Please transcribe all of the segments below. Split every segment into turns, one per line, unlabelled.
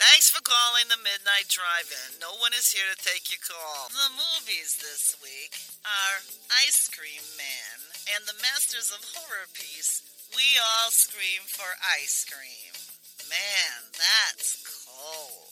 Thanks for calling the Midnight Drive-In. No one is here to take your call. The movies this week are Ice Cream Man and the Masters of Horror piece We All Scream for Ice Cream. Man, that's cold.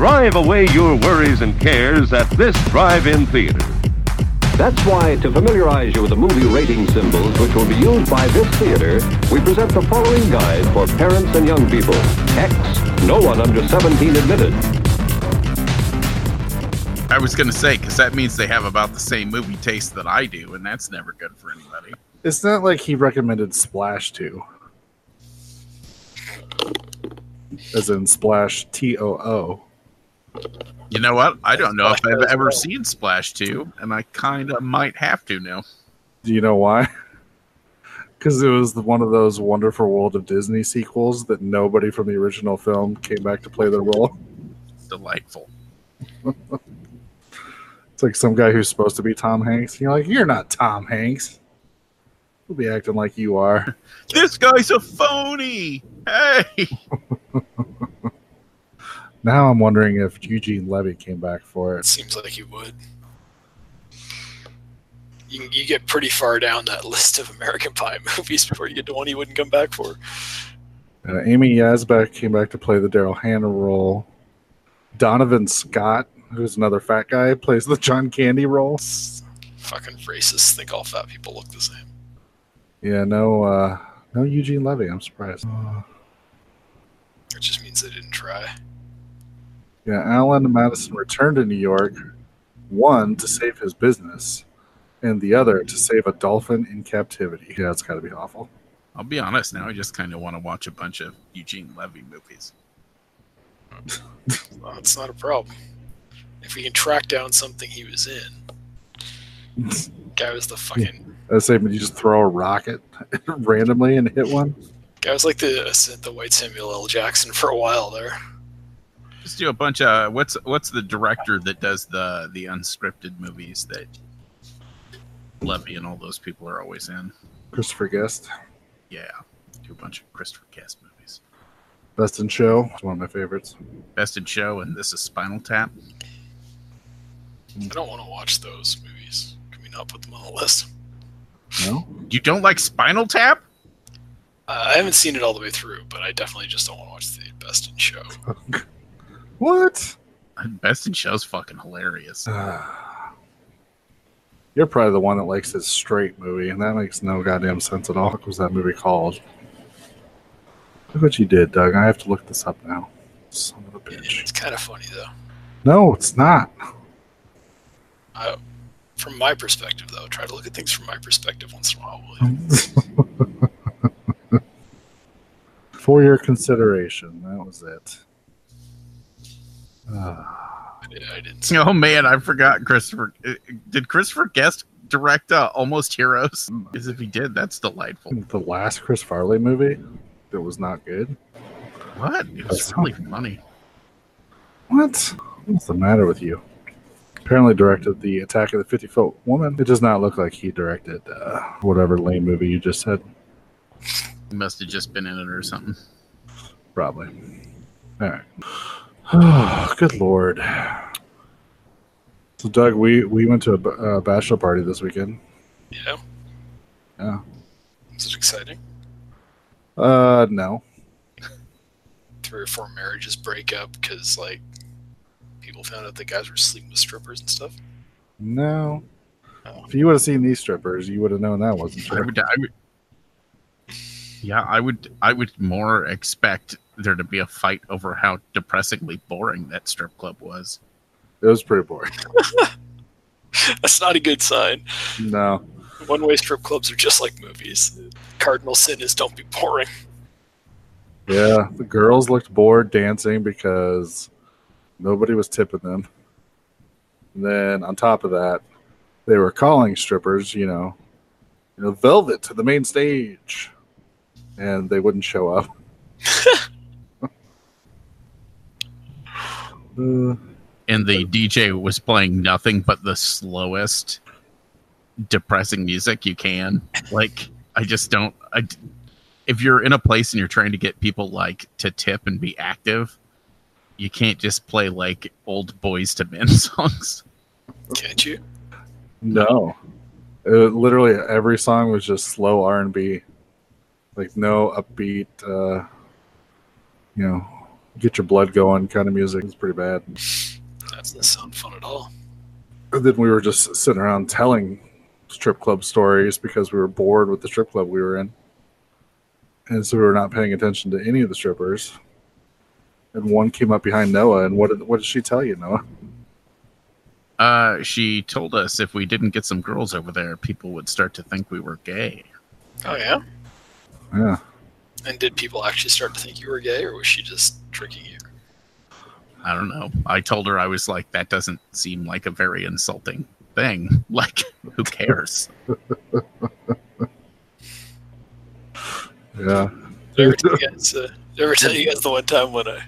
Drive away your worries and cares at this drive-in theater.
That's why, to familiarize you with the movie rating symbols which will be used by this theater, we present the following guide for parents and young people. X, no one under 17 admitted.
I was gonna say because that means they have about the same movie taste that I do, and that's never good for anybody.
It's not like he recommended Splash 2. As in Splash T O O.
You know what? I don't know if I've ever seen Splash 2, and I kind of might have to now.
Do you know why? Because it was one of those Wonderful World of Disney sequels that nobody from the original film came back to play their role.
Delightful.
It's like some guy who's supposed to be Tom Hanks. You're like, you're not Tom Hanks. We'll be acting like you are.
This guy's a phony. Hey,
Now I'm wondering if Eugene Levy came back for
It seems like he would. You, you get pretty far down that list of American Pie movies before you get to one he wouldn't come back for.
Uh, Amy Yasbeck came back to play the Daryl Hannah role. Donovan Scott, who's another fat guy, plays the John Candy role.
Fucking racists think all fat people look the same.
Yeah, no, uh, no Eugene Levy. I'm surprised.
It just means they didn't try.
Yeah, Alan Madison returned to New York, one to save his business, and the other to save a dolphin in captivity. Yeah, it's got to be awful.
I'll be honest now. I just kind of want to watch a bunch of Eugene Levy movies.
Well, it's not a problem. If we can track down something he was in, guy was the fucking
I say, you just throw a rocket randomly and hit one.
guy was like the the white Samuel L. Jackson for a while there.
Just do a bunch of what's what's the director that does the the unscripted movies that Levy and all those people are always in.
Christopher Guest,
Yeah, do a bunch of Christopher Guest movies.
Best in Show, it's one of my favorites.
Best in Show and This is Spinal Tap.
I don't want to watch those movies. Can we not put them on the list?
No,
You don't like Spinal Tap?
Uh, I haven't seen it all the way through, but I definitely just don't want to watch the Best in Show.
what?
Best in Show's fucking hilarious.
You're probably the one that likes this straight movie, and that makes no goddamn sense at all. What was that movie called? Look what you did, Doug. I have to look this up now. Son of a bitch.
It's kind of funny though.
No, it's not.
I, from my perspective, though, try to look at things from my perspective once in a while. Will you?
For your consideration, that was it.
I, did- I didn't. See
Oh man, I forgot Christopher. uh, Did Christopher Guest direct uh, Almost Heroes? Because if he did, that's delightful.
the last Chris Farley movie that was not good.
What? It was really funny.
What? What's the matter with you? Apparently directed the Attack of the Fifty Foot Woman. It does not look like he directed uh, whatever lame movie you just said.
He must have just been in it or something.
Probably. All right. Oh, good lord. So, Doug, we we went to a uh, bachelor party this weekend.
Yeah,
Yeah.
is it exciting?
Uh, no.
Three or four marriages break up because like people found out the guys were sleeping with strippers and stuff.
No.
Oh.
If you would have seen these strippers, you would have known that wasn't
I
true.
would, I would, yeah, I would, I would more expect there to be a fight over how depressingly boring that strip club was.
It was pretty boring.
That's not a good sign.
No.
One way strip clubs are just like movies. Cardinal sin is don't be boring.
Yeah, the girls looked bored dancing because nobody was tipping them. And then on top of that, they were calling strippers, you know, you know, velvet to the main stage, and they wouldn't show up.
And the DJ was playing nothing but the slowest, depressing music you can. Like, I just don't. I, if you're in a place and you're trying to get people like to tip and be active, you can't just play like old Boyz II Men songs.
Can't you?
no, Uh, literally every song was just slow R and B, like no upbeat, uh, you know, get your blood going kind of music. It's pretty bad.
That doesn't sound fun at all.
And then we were just sitting around telling strip club stories because we were bored with the strip club we were in. And so we were not paying attention to any of the strippers. And one came up behind Noah, and what did, what did she tell you, Noah?
Uh, she told us if we didn't get some girls over there, people would start to think we were gay.
Oh yeah.
Yeah.
And did people actually start to think you were gay, or was she just tricking you?
I don't know. I told her I was like, that doesn't seem like a very insulting thing. Like, who cares?
Yeah.
Did I ever tell you guys, uh, did I ever tell you guys the one time when I,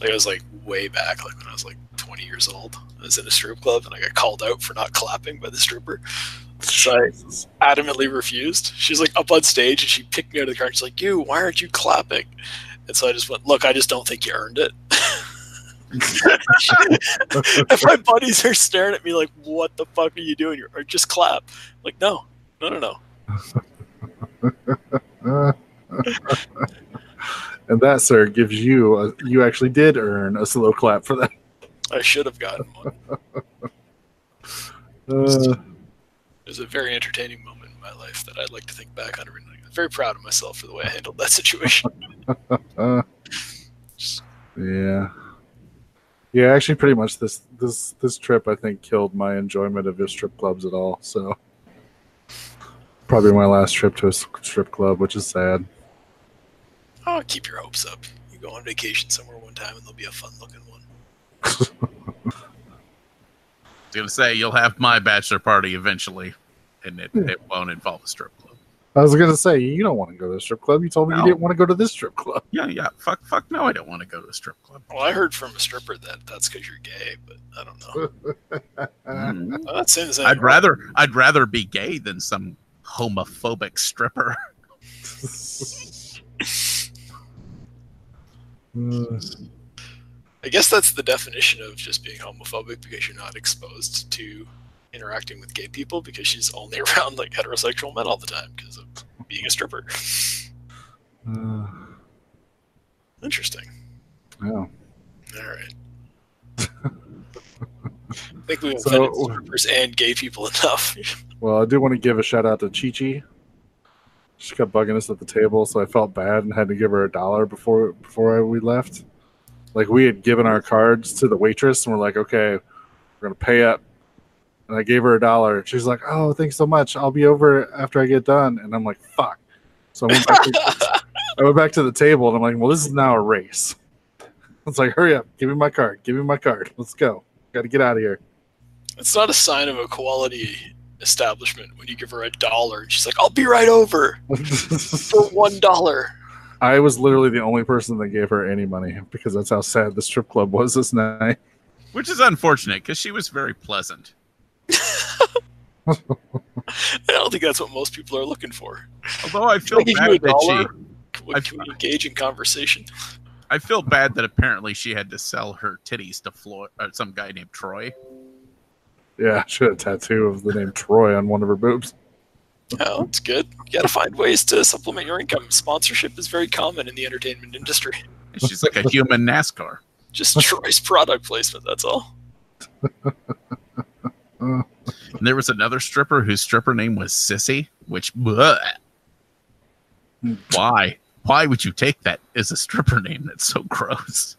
like, I was like way back, like when I was like 20 years old. I was in a strip club and I got called out for not clapping by the stripper. So I adamantly refused. She's like up on stage and she picked me out of the car and she's like, "You, why aren't you clapping?" And so I just went, "Look, I just don't think you earned it." and my buddies are staring at me like, "What the fuck are you doing? You're, or just clap." I'm like, no, no, no, no.
and that, sir, gives you a, you actually did earn a slow clap for that.
I should have gotten one.
Uh,
It was a very entertaining moment in my life that I'd like to think back on. and be very proud of myself for the way I handled that situation.
yeah. Yeah, actually, pretty much this this this trip I think killed my enjoyment of your strip clubs at all. So probably my last trip to a strip club, which is sad.
oh, keep your hopes up. You go on vacation somewhere one time and there'll be a fun looking one.
I was gonna say you'll have my bachelor party eventually, and it, it won't involve a strip club.
I was gonna say you don't want to go to the strip club. You told me
No.
you didn't want to go to this strip club.
Yeah, yeah. Fuck, fuck. No, I don't want to go to a strip club.
Well, I heard from a stripper that that's because you're gay, but I don't know.
Mm.
I'm not saying there's
I'd
anything
rather, I'd rather be gay than some homophobic stripper.
I guess that's the definition of just being homophobic because you're not exposed to interacting with gay people because she's only around like heterosexual men all the time because of being a stripper.
Uh,
Interesting.
yeah.
All right. I think we've
So-
strippers and gay people enough.
Well, I do want to give a shout out to Chi Chi. She kept bugging us at the table, so I felt bad and had to give her a dollar before before we left. Like we had given our cards to the waitress, and we're like, "Okay, we're gonna pay up." And I gave her a dollar. She's like, "Oh, thanks so much. I'll be over after I get done." And I'm like, "Fuck." So I went back to, I went back to the table, and I'm like, "Well, this is now a race." It's like, "Hurry up! Give me my card. Give me my card. Let's go. Got to get out of here."
It's not a sign of a quality establishment when you give her a dollar and she's like, I'll be right over for one dollar." dollar.
I was literally the only person that gave her any money because that's how sad the strip club was this night.
Which is unfortunate because she was very pleasant.
I don't think that's what most people are looking for.
Although I feel
I give you a
bad that she,
dollar? Can
I've-
engage in conversation?
I feel bad that apparently she had to sell her titties to Floyd, uh, some guy named Troy.
Yeah, she had a tattoo of the name Troy on one of her boobs.
Oh, it's good. You got to find ways to supplement your income. Sponsorship is very common in the entertainment industry.
She's like a human NASCAR.
Just Troy's product placement. That's all.
And there was another stripper whose stripper name was Sissy, which bleh. why? Why would you take that as a stripper name? That's so gross.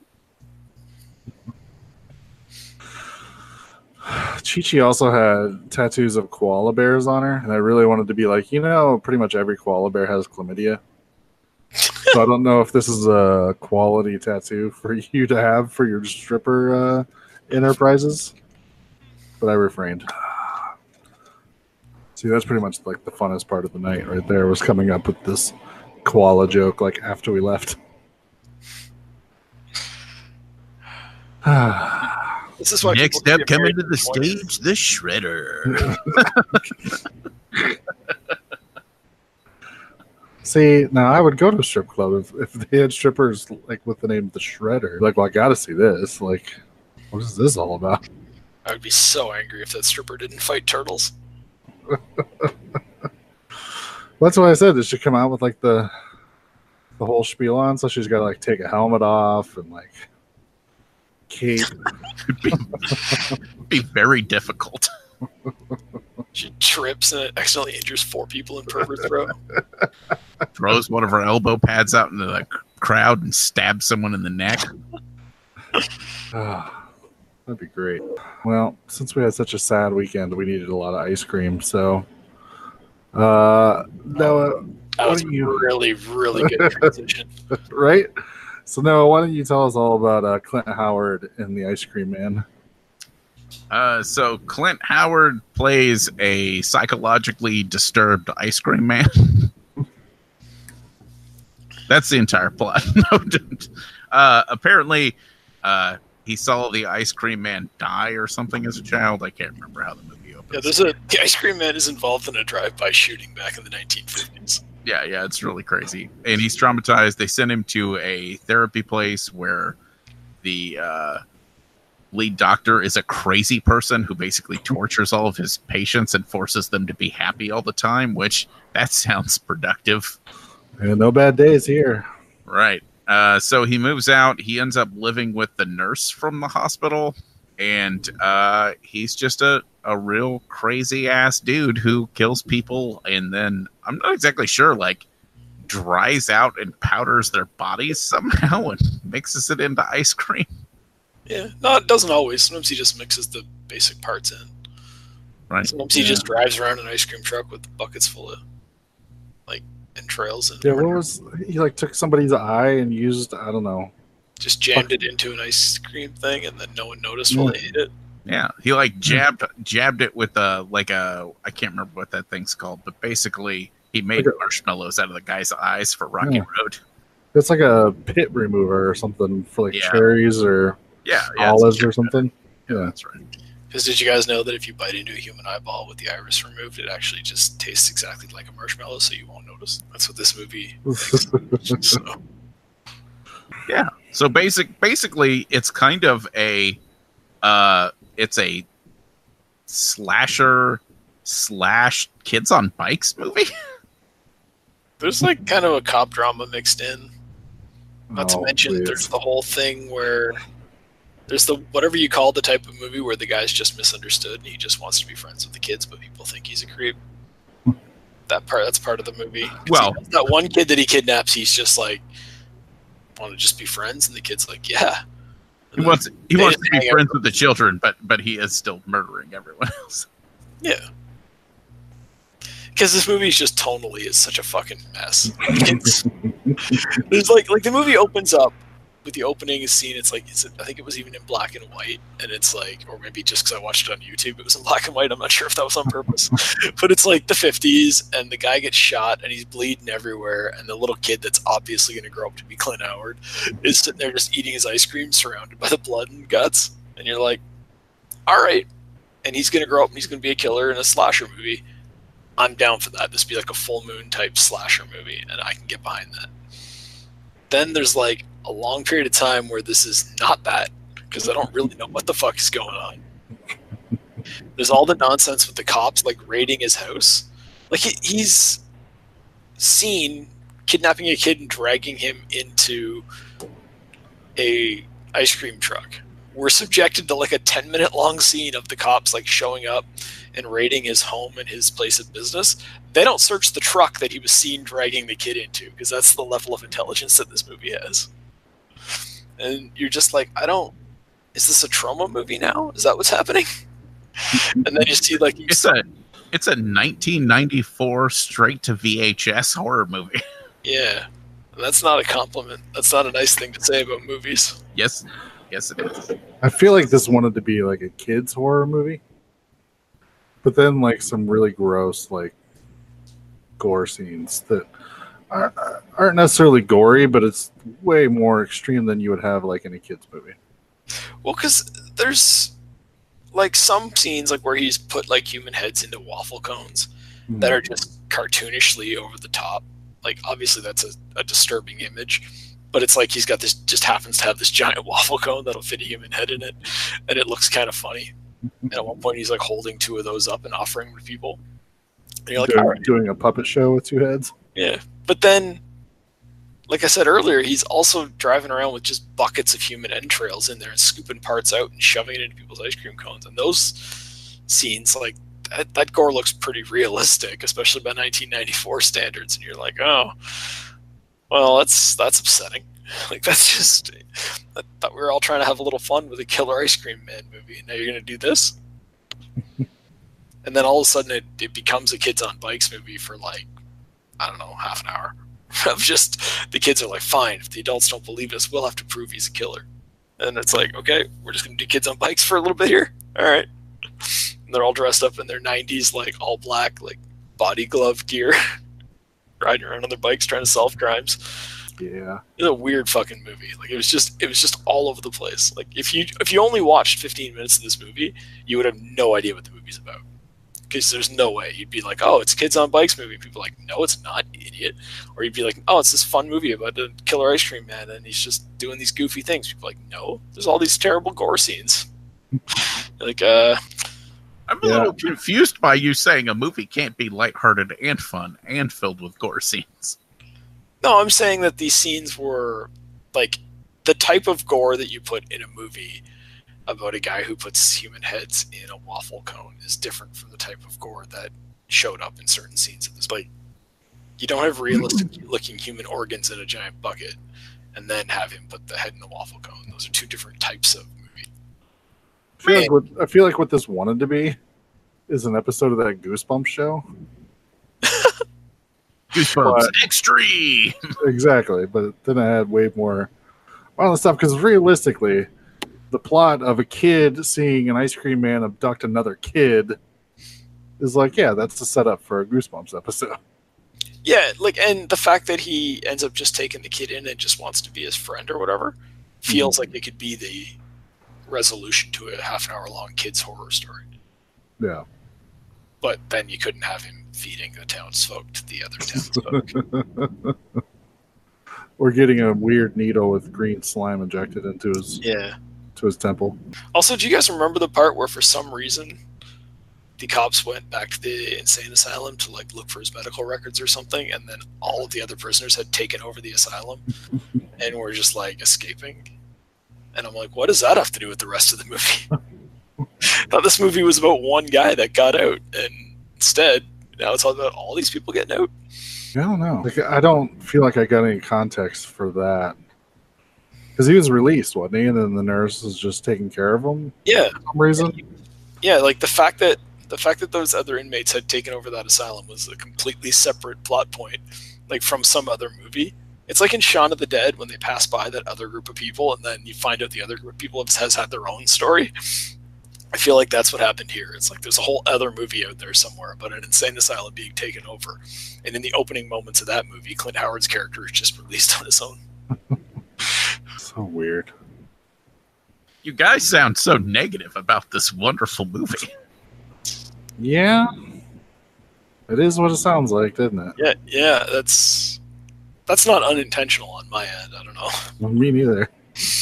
Chi Chi also had tattoos of koala bears on her, and I really wanted to be like, you know, pretty much every koala bear has chlamydia. so I don't know if this is a quality tattoo for you to have for your stripper uh, enterprises, but I refrained. See, that's pretty much like the funnest part of the night right there was coming up with this koala joke like after we left.
This is why
Next
people
up, coming to the
their 20s.
stage, the Shredder.
See, now I would go to a strip club if, if they had strippers like with the name the Shredder. Like, well, I got to see this. Like, what is this all about?
I would be so angry if that stripper didn't fight turtles.
That's why I said this should come out with like the the whole spiel on. So she's got to like take a helmet off and like cape.
be very difficult.
She trips and it accidentally injures four people in pervert Row.
Throws one of her elbow pads out into the crowd and stabs someone in the neck.
Ah. That'd be great. Well, since we had such a sad weekend, we needed a lot of ice cream. So, uh, Noah,
That was
What
a
you-
really, really good transition.
right? So, Noah, why don't you tell us all about uh, Clint Howard and the Ice Cream Man?
Uh, so Clint Howard plays a psychologically disturbed ice cream man. That's the entire plot. no, don't. uh, apparently, uh, he saw the ice cream man die or something as a child. I can't remember how the movie opens.
Yeah, there's a the ice cream man is involved in a drive-by shooting back in the 1950s.
yeah, yeah, it's really crazy. And he's traumatized. They send him to a therapy place where the uh, lead doctor is a crazy person who basically tortures all of his patients and forces them to be happy all the time, which that sounds productive.
Yeah, no bad days here.
Right. Uh, so he moves out. He ends up living with the nurse from the hospital, and uh, he's just a, a real crazy ass dude who kills people, and then I'm not exactly sure, like dries out and powders their bodies somehow and mixes it into ice cream.
Yeah, no, it doesn't always. Sometimes he just mixes the basic parts in.
Right.
Sometimes he just drives around an ice cream truck with buckets full of like entrails and
Yeah, what was he like? Took somebody's eye and used I don't know.
just jammed it into an ice cream thing, and then no one noticed while they ate it.
Yeah, he like hmm. jabbed jabbed it with a like a I can't remember what that thing's called, but basically he made
Like a-
marshmallows out of the guy's eyes for Rocky
Yeah.
Road.
It's like a pit remover or something for like
Yeah.
cherries or
Yeah, yeah,
olives or something.
Yeah,
Yeah.
that's right.
Because did you guys know that if you bite into a human eyeball with the iris removed, it actually just tastes exactly like a marshmallow, so you won't notice. That's what this movie. so, Yeah.
So basic, basically, it's kind of a, uh, it's a slasher slash kids on bikes movie.
there's like kind of a cop drama mixed in. Not to
Oh,
mention,
please.
there's the whole thing where there's the whatever you call the type of movie where the guy's just misunderstood and he just wants to be friends with the kids, but people think he's a creep. that part, that's part of the movie.
Well-
that one kid that he kidnaps, he's just like, want to just be friends, and the kid's like, yeah.
He wants he wants to be friends with the children, but but he is still murdering everyone else.
Yeah. Because this movie is just tonally is such a fucking mess. It's, there's like like the movie opens up with the opening scene. It's like it's, I think it was even in black and white, and it's like, or maybe just because I watched it on YouTube, it was in black and white. I'm not sure if that was on purpose, but it's like the 50s, and the guy gets shot, and he's bleeding everywhere, and the little kid that's obviously going to grow up to be Clint Howard is sitting there just eating his ice cream, surrounded by the blood and guts, and you're like, all right, and he's going to grow up and he's going to be a killer in a slasher movie. I'm down for that. This be like a full moon type slasher movie, and I can get behind that. Then there's like a long period of time where this is not that because I don't really know what the fuck is going on. There's all the nonsense with the cops like raiding his house. Like he, he's seen kidnapping a kid and dragging him into a ice cream truck. We're subjected to like a 10 minute long scene of the cops like showing up and raiding his home and his place of business. They don't search the truck that he was seen dragging the kid into because that's the level of intelligence that this movie has. And you're just like, I don't. Is this a trauma movie now? Is that what's happening? and then you see like
It's a it's a 1994 straight to VHS horror movie.
yeah, that's not a compliment. That's not a nice thing to say about movies.
yes, yes, it is.
I feel like this wanted to be like a kids horror movie, but then like some really gross like gore scenes that are, aren't necessarily gory, but it's way more extreme than you would have like in a kids movie.
Well, because there's like some scenes like where he's put like human heads into waffle cones hmm. that are just cartoonishly over the top. Like obviously that's a, a disturbing image, but it's like he's got this just happens to have this giant waffle cone that'll fit a human head in it, and it looks kind of funny. And at one point he's like holding two of those up and offering them to people. And you're like,
doing,
right,
doing a puppet show with two heads.
yeah. But then, like I said earlier, he's also driving around with just buckets of human entrails in there and scooping parts out and shoving it into people's ice cream cones. And those scenes, like that, that gore looks pretty realistic, especially by 1994 standards. And you're like, oh, well, that's that's upsetting. Like that's just. I thought we were all trying to have a little fun with a Killer Ice Cream Man movie. and Now you're gonna do this. and then all of a sudden it, it becomes a kids on bikes movie for like I don't know, half an hour of just the kids are like, fine, if the adults don't believe us, we'll have to prove he's a killer. And it's like, okay, we're just gonna do kids on bikes for a little bit here. All right. And they're all dressed up in their 90s, like all black, like body glove gear, riding around on their bikes trying to solve crimes.
Yeah,
It's a weird fucking movie. Like it was just, it was just all over the place. Like if you if you only watched 15 minutes of this movie, you would have no idea what the movie's about because there's no way you'd be like, oh, it's kids on bikes movie. People are like, no, it's not, idiot. Or you'd be like, oh, it's this fun movie about the killer ice cream man and he's just doing these goofy things. People are like, no, there's all these terrible gore scenes. like, uh,
I'm a
Yeah.
little confused by you saying a movie can't be lighthearted and fun and filled with gore scenes.
no, I'm saying that these scenes were like the type of gore that you put in a movie about a guy who puts human heads in a waffle cone is different from the type of gore that showed up in certain scenes of this. Like, you don't have realistic hmm. looking human organs in a giant bucket and then have him put the head in a waffle cone. Those are two different types of movie.
I feel, like what, I feel like what this wanted to be is an episode of that Goosebumps show.
Goosebumps
But-
extreme.
exactly, but then I had way more violent stuff because realistically, the plot of a kid seeing an ice cream man abduct another kid is like, yeah, that's the setup for a Goosebumps episode.
Yeah, like, and the fact that he ends up just taking the kid in and just wants to be his friend or whatever feels like it could be the resolution to a half an hour long kids horror story.
Yeah.
But then you couldn't have him feeding the townsfolk to the other townsfolk.
Or getting a weird needle with green slime injected into his
yeah.
To his temple.
Also, do you guys remember the part where, for some reason, the cops went back to the insane asylum to like look for his medical records or something, and then all of the other prisoners had taken over the asylum and were just like escaping. And I'm like, what does that have to do with the rest of the movie? thought this movie was about one guy that got out, and instead, now it's all about all these people getting out.
I don't know. Like, I don't feel like I got any context for that. Because he was released, wasn't he? And then the nurse was just taking care of him
Yeah,
for some reason.
yeah, like the fact that the fact that those other inmates had taken over that asylum was a completely separate plot point, like from some other movie. It's like in Shaun of the Dead when they pass by that other group of people, and then you find out the other group of people has had their own story. I feel like that's what happened here. It's like there's a whole other movie out there somewhere about an insane asylum being taken over, and in the opening moments of that movie, Clint Howard's character is just released on his own.
So weird.
You guys sound so negative about this wonderful movie.
Yeah. It is what it sounds like, doesn't it?
Yeah, yeah, that's that's not unintentional on my end. I don't know.
Well, me neither.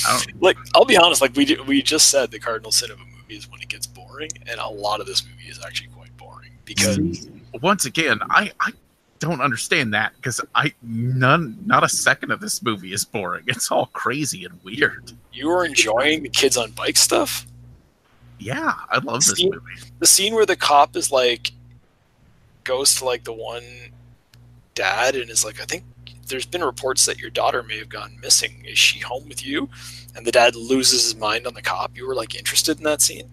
I don't,
like I'll be honest, like we do, we just said the cardinal sin of a movie is when it gets boring, and a lot of this movie is actually quite boring because
once again, I, I don't understand that because I none not a second of this movie is boring. It's all crazy and weird.
you were enjoying the kids on bike stuff.
Yeah, I love this
See-
movie.
The scene where the cop is like goes to like the one dad and is like, I think there's been reports that your daughter may have gone missing. Is she home with you? And the dad loses his mind on the cop. You were like interested in that scene.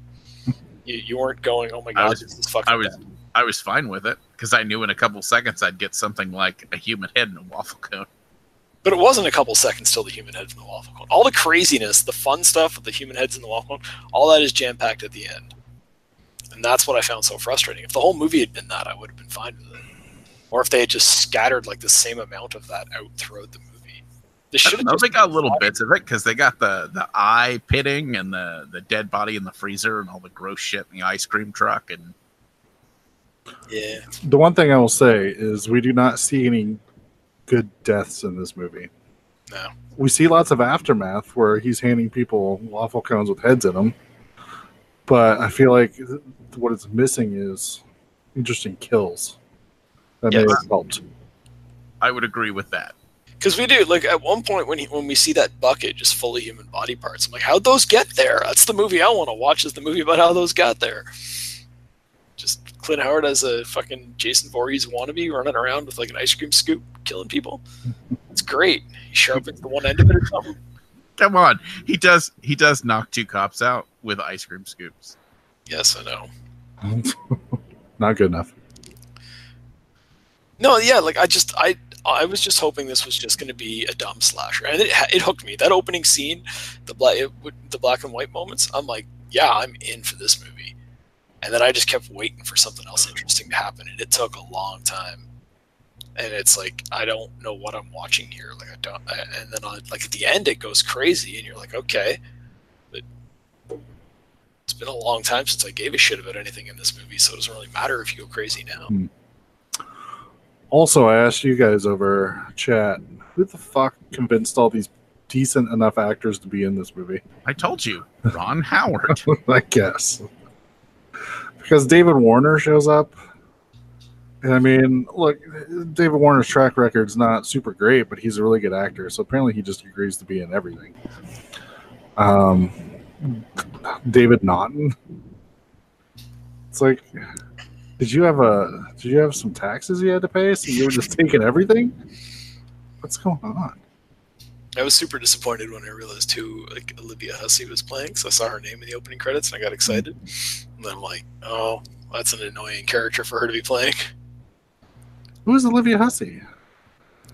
You, you weren't going, oh my god,
was-
this is fucking
I was
bad.
I was fine with it because I knew in a couple seconds I'd get something like a human head and a waffle cone.
But it wasn't a couple seconds till the human head in the waffle cone. All the craziness, the fun stuff with the human heads in the waffle cone, all that is jam packed at the end. And that's what I found so frustrating. If the whole movie had been that, I would have been fine with it. Or if they had just scattered like the same amount of that out throughout the movie. They
I
should have
know, they got little bits of it because they got the the eye pitting and the the dead body in the freezer and all the gross shit in the ice cream truck and
Yeah.
The one thing I will say is we do not see any good deaths in this movie.
No.
We see lots of aftermath where he's handing people waffle cones with heads in them, but I feel like what it's missing is interesting kills that may have helped.
I would agree with that.
Because we do like at one point when he, when we see that bucket just full of human body parts, I'm like, how'd those get there? That's the movie I want to watch. Is the movie about how those got there? Just Clint Howard as a fucking Jason Voorhees wannabe running around with like an ice cream scoop, killing people. It's great. He sharpens the one end of it or something.
Come on, he does he does knock two cops out with ice cream scoops.
Yes, I know.
Not good enough.
No, yeah, like I just I I was just hoping this was just going to be a dumb slasher, and it it hooked me. That opening scene, the black it, the black and white moments, I'm like, yeah, I'm in for this movie. And then I just kept waiting for something else interesting to happen, and it took a long time. And it's like I don't know what I'm watching here. Like I don't, I, and then on, like at the end, it goes crazy, and you're like, okay, but it's been a long time since I gave a shit about anything in this movie, so it doesn't really matter if you go crazy now. Hmm.
Also, I asked you guys over chat, who the fuck convinced all these decent enough actors to be in this movie?
I told you, Ron Howard.
I guess. Because David Warner shows up. And I mean, look, David Warner's track record's not super great, but he's a really good actor. So apparently he just agrees to be in everything. Um, David Naughton. It's like, did you have a did you have some taxes you had to pay? So you were just taking everything? What's going on?
I was super disappointed when I realized who like Olivia Hussey was playing. So I saw her name in the opening credits and I got excited. And then I'm like, oh, that's an annoying character for her to be playing.
Who's Olivia Hussey?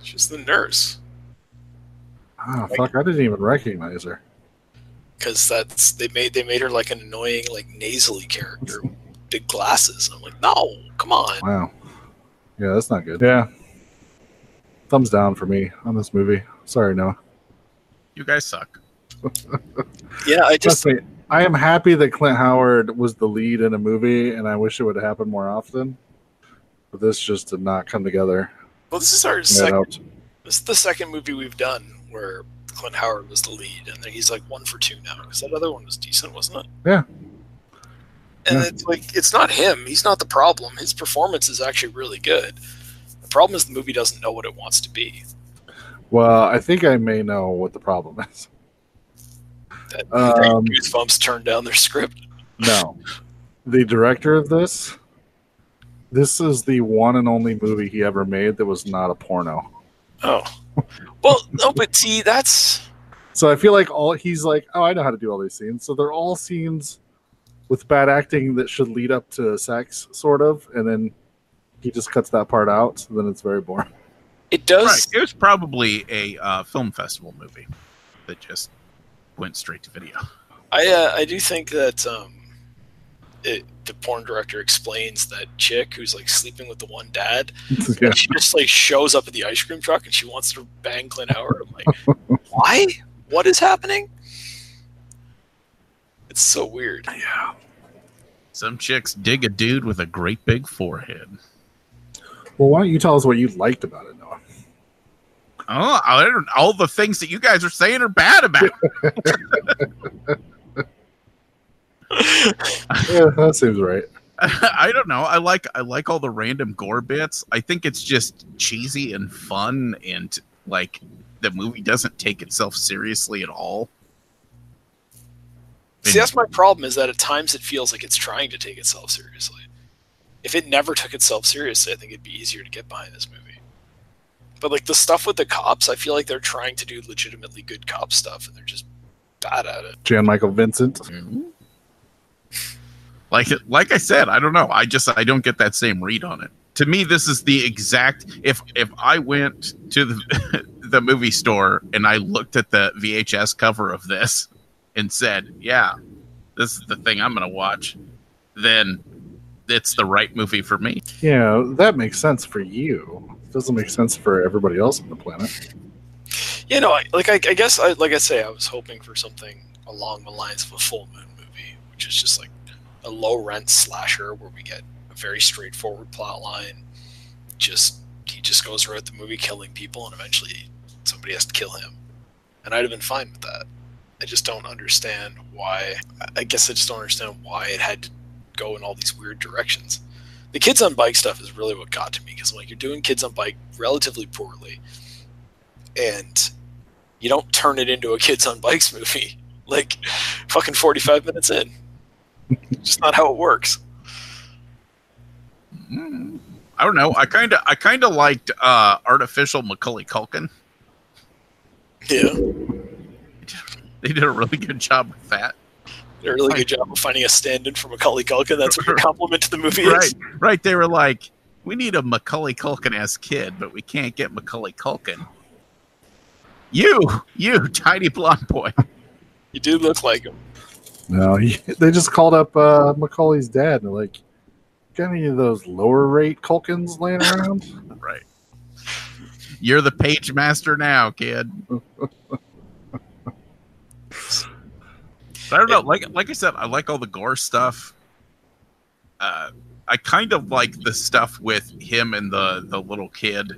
She's the nurse
Oh fuck, I didn't even recognize her.
because that's they made they made her like an annoying like nasally character, big glasses. I'm like, no, come on.
Wow. Yeah, that's not good. Yeah. Thumbs down for me on this movie. Sorry, Noah.
You guys suck.
Yeah, I just
Trust me, I am happy that Clint Howard was the lead in a movie, and I wish it would have happened more often. But this just did not come together.
well, this is our second.
helped.
This is the second movie we've done where Clint Howard was the lead, and then he's like one for two now because that other one was decent, wasn't it?
Yeah.
And
Yeah.
it's like it's not him. He's not the problem. His performance is actually really good. The problem is the movie doesn't know what it wants to be.
Well, I think I may know what the problem is.
That
Um,
Goosebumps turned down their script.
No. The director of this, this is the one and only movie he ever made that was not a porno.
Oh, well, no, but see, that's
So I feel like all he's like, oh, I know how to do all these scenes. So they're all scenes with bad acting that should lead up to sex, sort of, and then he just cuts that part out. So then it's very boring.
It does.
Right. It was probably a uh, film festival movie that just went straight to video.
I uh, I do think that um, it, the porn director explains that chick who's like sleeping with the one dad.
yeah.
She just like shows up at the ice cream truck and she wants to bang Clint Howard. I'm like, why? What is happening? It's so weird.
yeah.
Some chicks dig a dude with a great big forehead.
Well, why don't you tell us what you liked about it, Noah?
Oh, I don't, all the things that you guys are saying are bad about. it.
yeah, that seems right.
I don't know. I like I like all the random gore bits. I think it's just cheesy and fun, and like the movie doesn't take itself seriously at all.
See, that's my problem is that at times it feels like it's trying to take itself seriously. If it never took itself seriously, I think it'd be easier to get behind this movie. But like the stuff with the cops, I feel like they're trying to do legitimately good cop stuff and they're just bad at it.
Jan Michael Vincent. Mm-hmm.
Like like I said, I don't know. I just I don't get that same read on it. To me, this is the exact. If if I went to the the movie store and I looked at the VHS cover of this and said, "Yeah, this is the thing I'm going to watch," then it's the right movie for me.
Yeah, that makes sense for you. Doesn't make sense for everybody else on the planet.
You know, I, like I, I guess, I, like I say, I was hoping for something along the lines of a full moon movie, which is just like a low rent slasher where we get a very straightforward plot line. Just he just goes throughout the movie killing people, and eventually somebody has to kill him, and I'd have been fine with that. I just don't understand why. I guess I just don't understand why it had to go in all these weird directions. The kids on bike stuff is really what got to me because like you're doing kids on bike relatively poorly, and you don't turn it into a kids on bikes movie like fucking 45 minutes in. just not how it works.
Mm, I don't know. I kind of I kind of liked uh, artificial Macaulay Culkin.
Yeah,
They did a really good job with that.
Did a really good job of finding a stand-in for Macaulay Culkin. That's what your compliment to the movie
Right,
is.
right. They were like, we need a Macaulay Culkin as kid, but we can't get Macaulay Culkin. You, you, tiny blonde boy.
You do look like him.
No, he, they just called up uh, Macaulay's dad and like, got any of those lower rate Culkins laying around?
Right. You're the Pagemaster now, kid. I don't know. Like like I said, I like all the gore stuff. Uh, I kind of like the stuff with him and the the little kid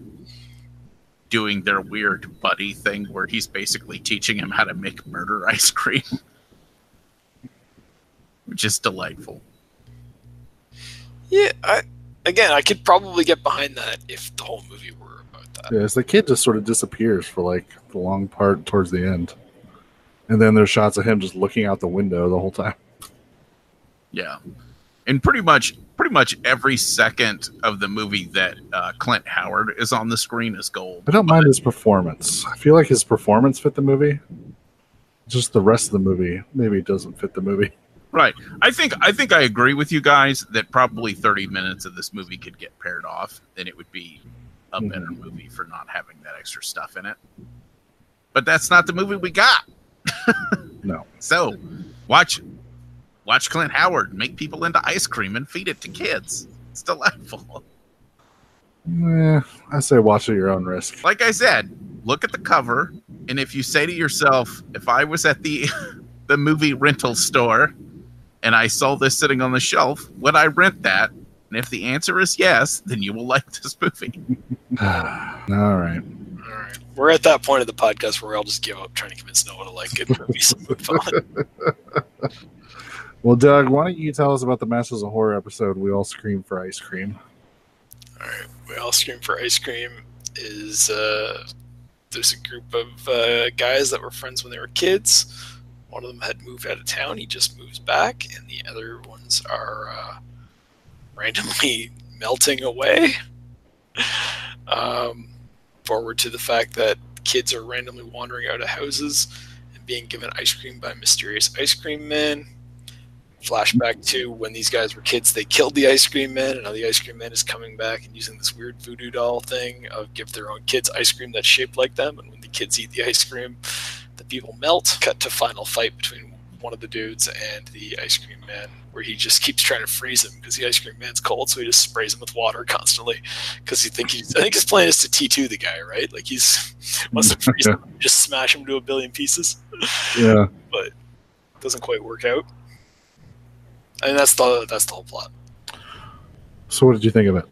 doing their weird buddy thing, where he's basically teaching him how to make murder ice cream, which is delightful.
Yeah, I, again, I could probably get behind that if the whole movie were about that.
Yeah, it's the kid just sort of disappears for like the long part towards the end. And then there's shots of him just looking out the window the whole time.
Yeah, and pretty much pretty much every second of the movie that uh, Clint Howard is on the screen is gold.
I don't mind his performance. I feel like his performance fit the movie. Just the rest of the movie maybe doesn't fit the movie.
Right. I think I think I agree with you guys that probably 30 minutes of this movie could get paired off, and it would be a better movie for not having that extra stuff in it. But that's not the movie we got.
No.
So, watch watch Clint Howard make people into ice cream and feed it to kids. It's delightful.
Eh, I say watch at your own risk.
Like I said, look at the cover, and if you say to yourself, if I was at the the movie rental store and I saw this sitting on the shelf, would I rent that? And if the answer is yes, then you will like this movie.
All right.
All we're at that point of the podcast where I'll just give up trying to convince Noah to like good movies and move on.
Well, Doug, why don't you tell us about the Masters of Horror episode? We all scream for ice cream.
All right, we all scream for ice cream. Is uh, there's a group of uh, guys that were friends when they were kids. One of them had moved out of town. He just moves back, and the other ones are uh, randomly melting away. Um, forward to the fact that kids are randomly wandering out of houses and being given ice cream by mysterious ice cream men. Flashback to when these guys were kids, they killed the ice cream man, and now the ice cream man is coming back and using this weird voodoo doll thing of give their own kids ice cream that's shaped like them, and when the kids eat the ice cream, the people melt. Cut to final fight between one of the dudes and the ice cream man, where he just keeps trying to freeze him because the ice cream man's cold, so he just sprays him with water constantly because he think he's. I think his plan is to T two the guy, right? Like he's wants to freeze him, just smash him to a billion pieces.
Yeah.
But doesn't quite work out. I mean, that's the that's the whole plot.
So, what did you think of it?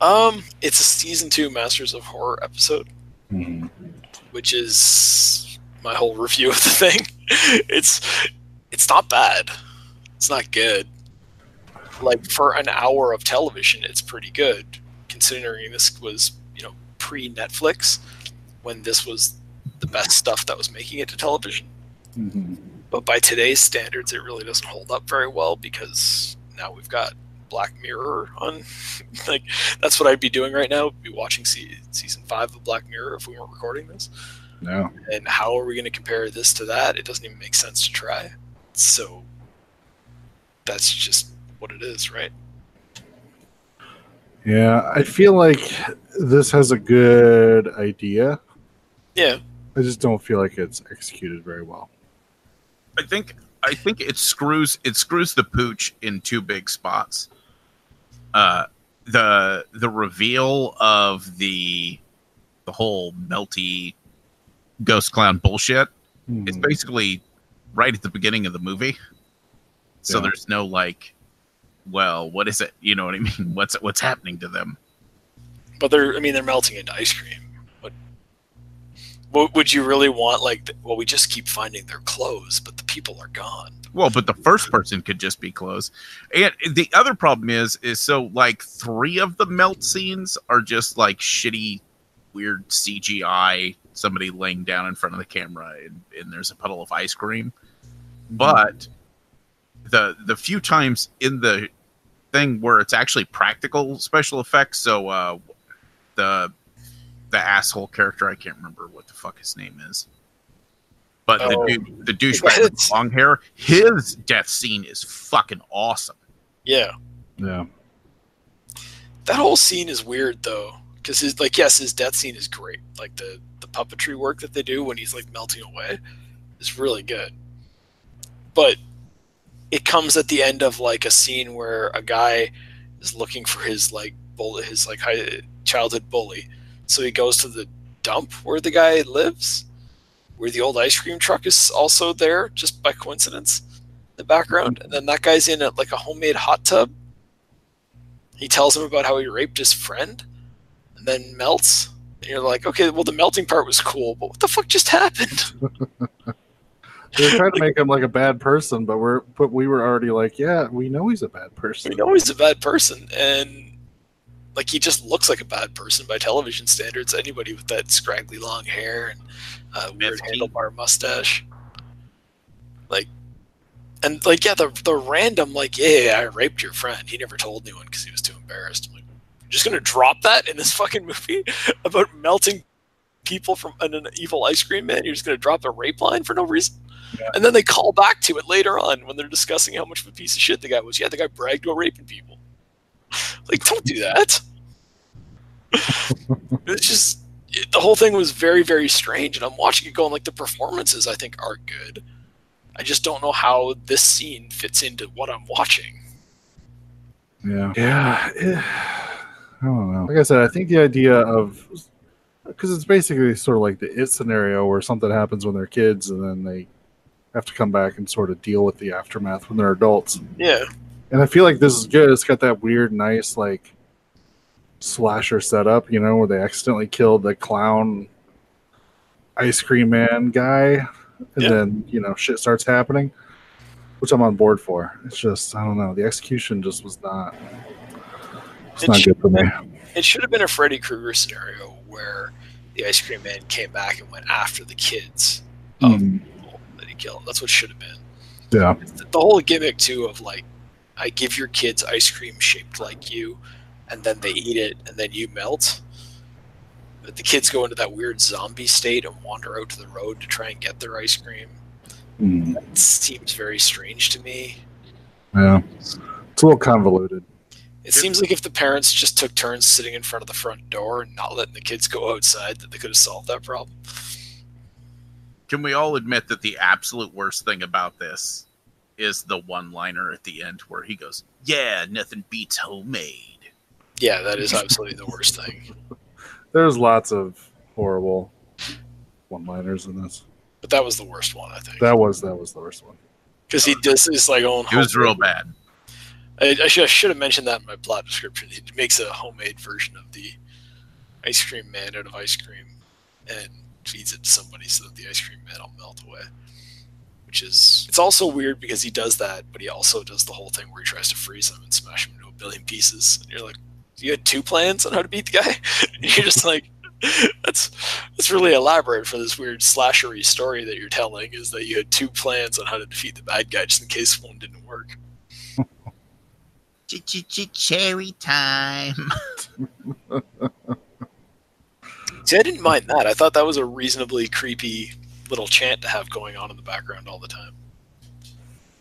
Um, it's a season two Masters of Horror episode,
Mhm.
which is my whole review of the thing. It's it's not bad. It's not good. Like for an hour of television, it's pretty good, considering this was you know pre Netflix, when this was the best stuff that was making it to television.
Mhm.
But by today's standards, it really doesn't hold up very well because now we've got Black Mirror on. like that's what I'd be doing right now. Be watching se- season five of Black Mirror if we weren't recording this.
No.
And how are we going to compare this to that? It doesn't even make sense to try. So that's just what it is, right?
Yeah, I feel like this has a good idea.
Yeah.
I just don't feel like it's executed very well.
I think I think it screws it screws the pooch in two big spots. Uh, the the reveal of the the whole melty ghost clown bullshit is
Hmm.
basically right at the beginning of the movie. So
Yeah.
there's no like, well, what is it? You know what I mean? What's what's happening to them?
But they're, I mean, they're melting into ice cream. What, what would you really want? Like, th- well, we just keep finding their clothes, but the people are gone.
Well, but the first person could just be close. And the other problem is, is so like three of the melt scenes are just like shitty, weird CGI. Somebody laying down in front of the camera, and, and there's a puddle of ice cream. But the the few times in the thing where it's actually practical special effects, so uh, the the asshole character, I can't remember what the fuck his name is. But
Oh.
the dude, the douchebag with
What?
long hair, his death scene is fucking awesome.
Yeah.
Yeah.
That whole scene is weird though, because his like yes, his death scene is great. Like the the puppetry work that they do when he's like melting away is really good. But it comes at the end of like a scene where a guy is looking for his like bull his like high, childhood bully. So he goes to the dump where the guy lives, where the old ice cream truck is also there just by coincidence in the background, and then that guy's in a, like a homemade hot tub he tells him about how he raped his friend and then melts. And you're like, okay, well, the melting part was cool, but what the fuck just happened?
They're trying to make him like a bad person, but we're but we were already like, yeah, we know he's a bad person.
We know he's a bad person, and like he just looks like a bad person by television standards. Anybody with that scraggly long hair and uh, weird handlebar mustache, like, and like, yeah, the the random like, yeah, yeah, I raped your friend. He never told anyone because he was too embarrassed. I'm just gonna drop that in this fucking movie about melting people from an, an evil ice cream man? You're just gonna drop a rape line for no reason? And then they call back to it later on when they're discussing how much of a piece of shit the guy was. Yeah, the guy bragged about raping people. Like, don't do that. it's just it, the whole thing was very, very strange, and I'm watching it going like the performances I think are good. I just don't know how this scene fits into what I'm watching.
Yeah. Yeah. I don't know. Like I said, I think the idea of because it's basically sort of like the it scenario where something happens when they're kids and then they have to come back and sort of deal with the aftermath when they're adults.
Yeah,
And I feel like this is good. It's got that weird, nice like slasher setup, you know, where they accidentally killed the clown ice cream man guy, and
Yeah.
then you know shit starts happening, which I'm on board for. It's just I don't know. The execution just was not. It's
It
not good for me.
it should have been a Freddy Krueger scenario where the ice cream man came back and went after the kids of
Mm,
people that he killed. That's what it should have been.
yeah,
the the whole gimmick too of like I give your kids ice cream shaped like you, and then they eat it, and then you melt. But the kids go into that weird zombie state and wander out to the road to try and get their ice cream.
Mm,
It seems very strange to me.
yeah. It's a little convoluted.
It seems like if the parents just took turns sitting in front of the front door and not letting the kids go outside, that they could have solved that problem.
Can we all admit that the absolute worst thing about this is the one liner at the end where he goes, Yeah, nothing beats homemade.
Yeah, that is absolutely the worst thing.
There's lots of horrible one-liners in this.
But that was the worst one, I think,
That was that was the worst one.
because he does this like own.
It was real bad.
I, I, should, I should have mentioned that in my plot description. He makes a homemade version of the ice cream man out of ice cream and feeds it to somebody so that the ice cream man will melt away. Which is it's also weird because he does that, but he also does the whole thing where he tries to freeze him and smash him into a billion pieces. And you're like, you had two plans on how to beat the guy. And you're just like, that's that's really elaborate for this weird slashery story that you're telling. Is that you had two plans on how to defeat the bad guy just in case one didn't work.
Cherry time.
See, I didn't mind that. I thought that was a reasonably creepy little chant to have going on in the background all the time.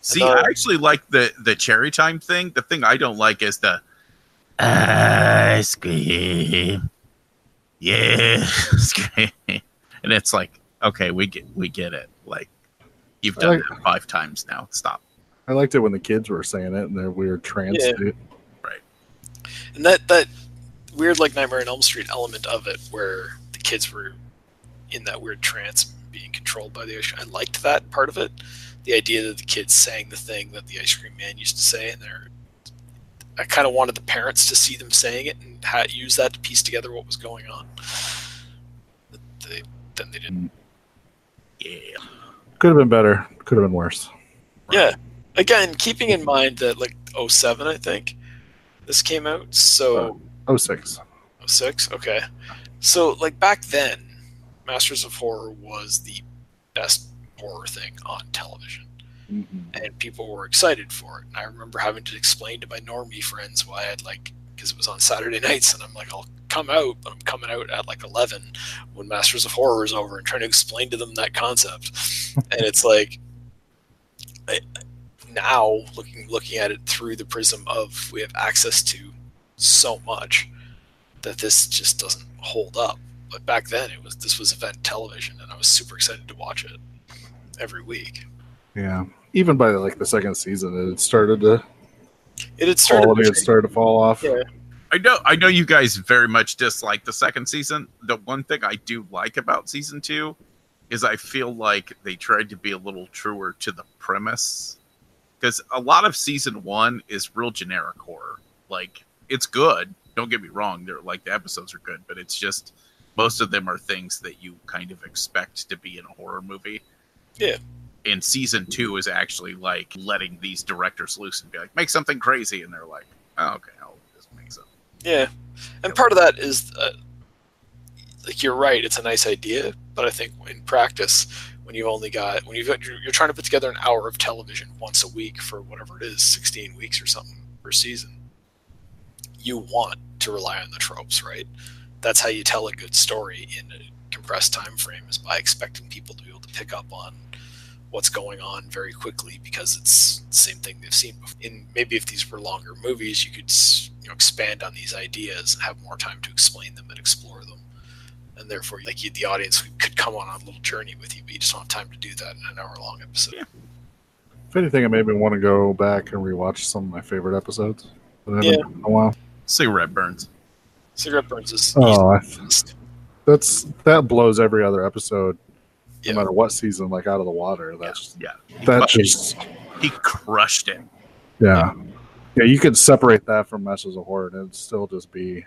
See,
And, uh,
I actually like the the cherry time thing. The thing I don't like is the ice cream. Yeah, cream. And it's like, okay, we get we get it. Like you've
I
done
like-
that five times now. Stop.
I liked it when the kids were saying it in their weird trance
Yeah.
state.
and that that weird like Nightmare on Elm Street element of it, where the kids were in that weird trance, being controlled by the ice cream. I liked that part of it. The idea that the kids sang the thing that the ice cream man used to say, and they're. I kind of wanted the parents to see them saying it and ha- use that to piece together what was going on. But they, then they didn't.
Yeah.
Could have been better. Could have been worse.
Yeah. Again, keeping in mind that like 07, I think this came out. So
six.
Oh, six? Okay. So, like, back then, Masters of Horror was the best horror thing on television,
Mm-hmm.
and people were excited for it. And I remember having to explain to my normie friends why I'd like, because it was on Saturday nights, and I'm like, I'll come out, but I'm coming out at like 11 when Masters of Horror is over and trying to explain to them that concept. and it's like, I, now looking looking at it through the prism of we have access to so much that this just doesn't hold up. But back then, it was this was event television, and I was super excited to watch it every week.
Yeah. Even by like the second season, it had started to
It had started.
quality had started to fall off.
Yeah.
I know I know you guys very much dislike the second season. The one thing I do like about season two is I feel like they tried to be a little truer to the premise. Because a lot of season one is real generic horror. Like it's good. Don't get me wrong. They're like the episodes are good, but it's just most of them are things that you kind of expect to be in a horror movie.
Yeah.
And season two is actually like letting these directors loose and be like, make something crazy, and they're like, oh, okay, I'll just make something.
Yeah, and part of that is, uh, like you're right. It's a nice idea, but I think in practice, when you've only got when you've got, you're, you're trying to put together an hour of television once a week for whatever it is, 16 weeks or something per season, you want to rely on the tropes, right? That's how you tell a good story in a compressed time frame is by expecting people to be able to pick up on what's going on very quickly because it's the same thing they've seen before. In maybe if these were longer movies, you could you know expand on these ideas and have more time to explain them and explore them, and therefore like you, the audience could come on a little journey with you, but you just don't have time to do that in an hour long episode.
Yeah.
If anything, it made me want to go back and rewatch some of my favorite episodes. That I haven't
Yeah.
in a while.
Cigarette burns.
Cigarette burns is
Oh, I,
easily the best.
that's that blows every other episode,
Yeah.
no matter what season, like out of the water. That's
Yeah.
that
But
just
He crushed it.
yeah, yeah. You could separate that from Masters of Horror, and it'd still just be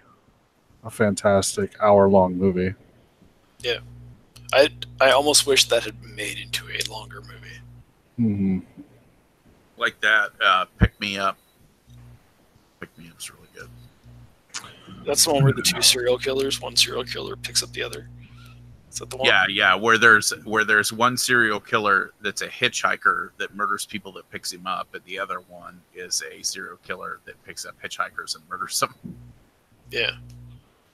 a fantastic hour-long movie. Yeah.
I I almost wish that had been made into a longer movie.
hmm
Like that. Uh, Pick Me Up. Pick Me Up's really good.
That's the one where the two serial killers, one serial killer picks up the other. Is that the one?
Yeah, yeah. Where there's where there's one serial killer that's a hitchhiker that murders people that picks him up, and the other one is a serial killer that picks up hitchhikers and murders them.
Yeah.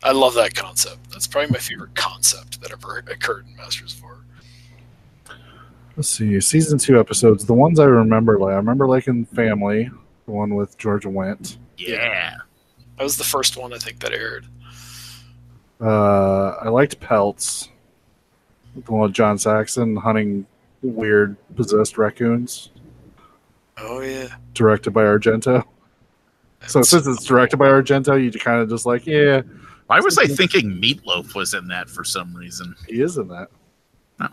I love that concept. That's probably my favorite concept that ever occurred in Masters of Horror.
Let's see, season two episodes. The ones I remember, like I remember like in Family, the one with George Wendt.
Yeah.
That was the first one I think that aired.
Uh, I liked Pelts, the one with John Saxon hunting weird possessed raccoons,
Oh yeah.
directed by Argento. So since it's directed by Argento, you kind of just like, yeah,
Why was I thinking Meatloaf was in that for some reason?
he is in that. Oh.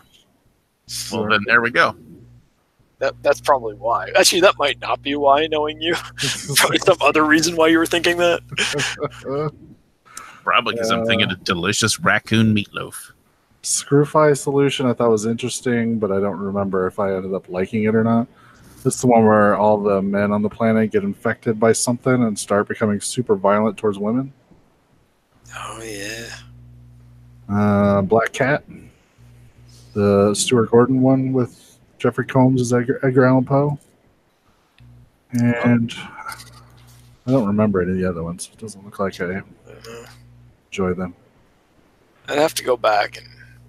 Well, then there we go.
that that's probably why. Actually, that might not be why. Knowing you, probably some other reason why you were thinking that.
Probably because I'm thinking uh, of delicious raccoon meatloaf.
Screwfly solution I thought was interesting, but I don't remember if I ended up liking it or not. This is the one where all the men on the planet get infected by something and start becoming super violent towards women.
Oh yeah.
Uh, Black Cat, the Stuart Gordon one with Jeffrey Combs as Edgar, Edgar Allan Poe, and I don't remember any of the other ones. It doesn't look like I
I don't know.
enjoy them.
I'd have to go back and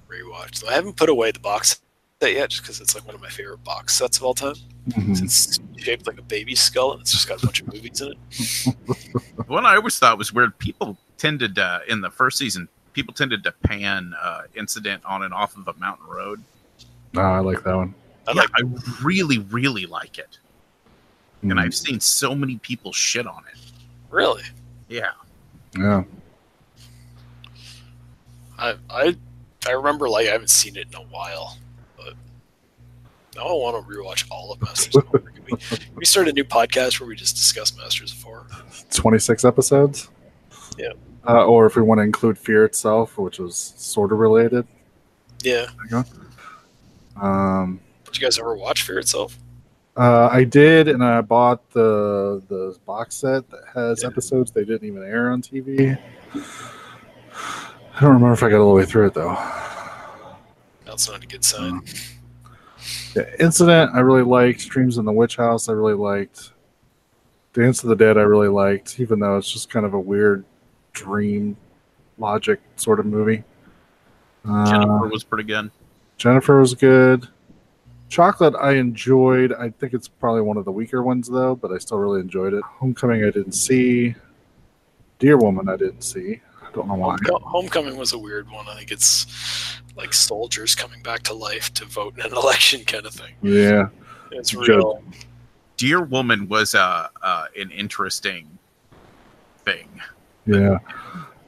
rewatch. I haven't put away the box that yet, just because it's like one of my favorite box sets of all time.
Mhm.
It's shaped like a baby skull, and it's just got a bunch of movies in it.
One I always thought was weird. People tended to, in the first season, people tended to pan uh, incident on and off of a mountain road.
Oh, I like that one.
I
Yeah,
like
I really, really like it, and
Mhm.
I've seen so many people shit on it.
really.
Yeah,
Yeah.
I I I remember like I haven't seen it in a while, but now I want to rewatch all of Masters of Horror. Can we, can we start a new podcast where we just discuss Masters of Horror?
26 episodes.
Yeah.
Uh, or if we want to include Fear itself, which was sort of related.
Yeah.
Um,
Did you guys ever watch Fear itself?
uh, I did, and I bought the the box set that has
Yeah.
episodes they didn't even air on TV. I don't remember if I got all the way through it though.
That's not a good sign.
Yeah, Incident, I really liked. Dreams in the Witch House, I really liked. Dance of the Dead, I really liked, even though it's just kind of a weird dream logic sort of movie. Uh,
Jennifer was pretty good.
Jennifer was good. Chocolate, I enjoyed. I think it's probably one of the weaker ones, though, but I still really enjoyed it. Homecoming, I didn't see. Deer Woman, I didn't see. I don't know why.
Homecoming was a weird one. I think it's like soldiers coming back to life to vote in an election kind of thing.
Yeah.
It's
Judge-
real.
Deer Woman was uh, uh, an interesting thing.
Yeah.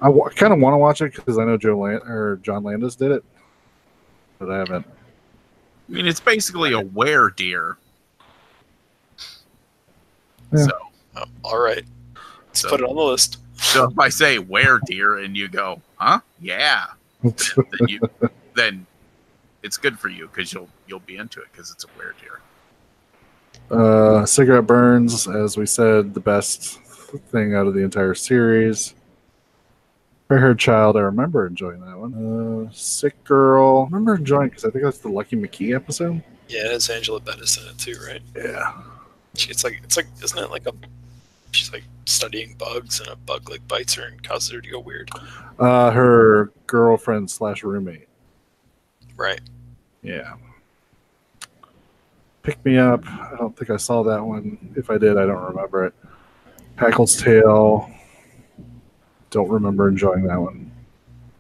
I w- kind of want to watch it because I know Joe Land- or John Landis did it, but I haven't.
I mean, it's basically a where deer.
Yeah.
So,
Oh, all right, let's
So-
put it on the list.
So if I say were deer and you go, huh? Yeah, then you then it's good for you because you'll you'll be into it because it's a were deer.
Uh, Cigarette Burns, as we said, the best thing out of the entire series. Fair Haired Child, I remember enjoying that one. Uh, Sick Girl, I remember enjoying because I think that's the Lucky McKee episode.
Yeah, it's Angela Bettis in it too, right?
Yeah.
It's like it's like isn't it like a she's like studying bugs and a bug like bites her and causes her to go weird.
Uh, her girlfriend slash roommate.
Right.
Yeah. Pick Me Up. I don't think I saw that one. If I did, I don't remember it. Haeckel's Tale. Don't remember enjoying that one.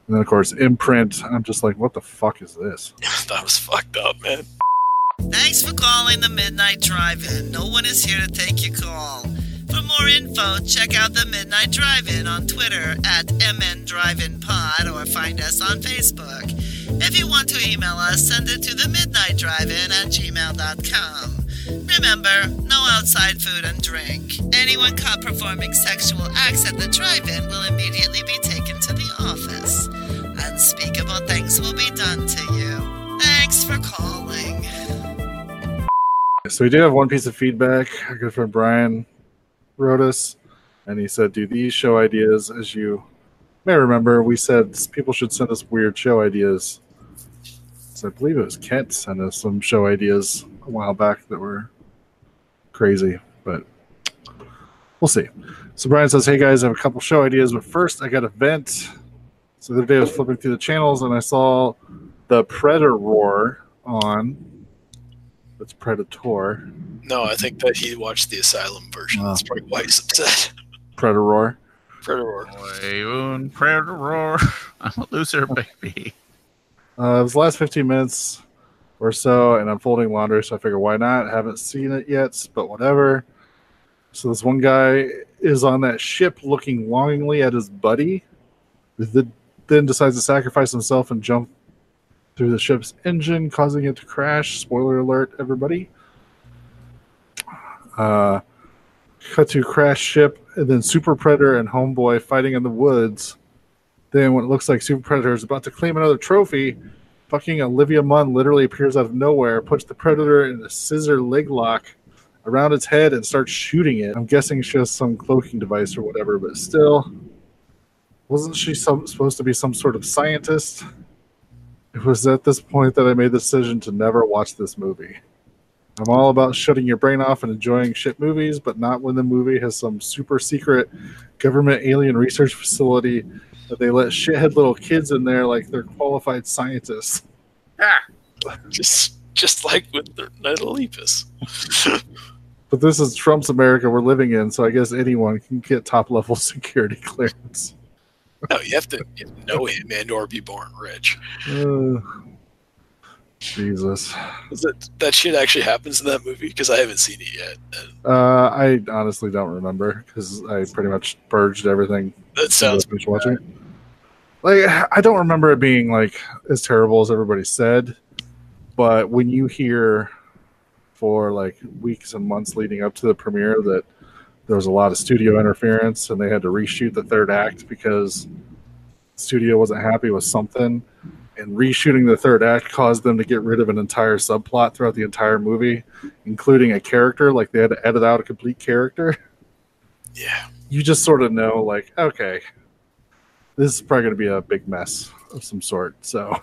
And then, of course, Imprint. I'm just like, what the fuck is this?
that was fucked up, man.
Thanks for calling the Midnight Drive-In. No one is here to take your call. More info, check out the Midnight Drive-In on Twitter at MN Drive-In Pod or find us on Facebook. If you want to email us, send it to the Midnight Drive-In at gmail.com. Remember, no outside food and drink. Anyone caught performing sexual acts at the drive-in will immediately be taken to the office. Unspeakable things will be done to you. Thanks for calling.
So we do have one piece of feedback. Our good friend Brian wrote us, and he said, "Do these show ideas, as you may remember, we said people should send us weird show ideas." So I believe it was Kent sent us some show ideas a while back that were crazy, but we'll see. So Brian says, "Hey guys, I have a couple show ideas, but first I got a vent." So the other day I was flipping through the channels and I saw the Predator Roar on. It's Predator.
No, I think that he watched the Asylum version.
Oh.
That's probably why he's upset.
Predator
Predator.
Boy, predator. I'm a loser, baby.
Uh, it was the last 15 minutes or so, and I'm folding laundry, so I figure why not? haven't seen it yet, but whatever. So this one guy is on that ship looking longingly at his buddy, th- then decides to sacrifice himself and jump through the ship's engine, causing it to crash. Spoiler alert, everybody. Uh, cut to crash ship, and then Super Predator and Homeboy fighting in the woods. Then, when it looks like Super Predator is about to claim another trophy, fucking Olivia Munn literally appears out of nowhere, puts the Predator in a scissor leg lock around its head, and starts shooting it. I'm guessing she has some cloaking device or whatever, but still, wasn't she some, supposed to be some sort of scientist? It was at this point that I made the decision to never watch this movie. I'm all about shutting your brain off and enjoying shit movies, but not when the movie has some super secret government alien research facility that they let shithead little kids in there like they're qualified scientists.
Ah,
Just just like with the Lepus.
But this is Trump's America we're living in, so I guess anyone can get top level security clearance.
No, you have to know him and or be born rich.
Uh, Jesus.
That that shit actually happens in that movie? Because I haven't seen it yet.
Uh, I honestly don't remember because I pretty much purged everything
that sounds
was watching. Like I don't remember it being like as terrible as everybody said, but when you hear for like weeks and months leading up to the premiere that there was a lot of studio interference and they had to reshoot the third act because the studio wasn't happy with something. And reshooting the third act caused them to get rid of an entire subplot throughout the entire movie including a character like they had to edit out a complete character.
Yeah.
you just sort of know like okay this is probably going to be a big mess of some sort so.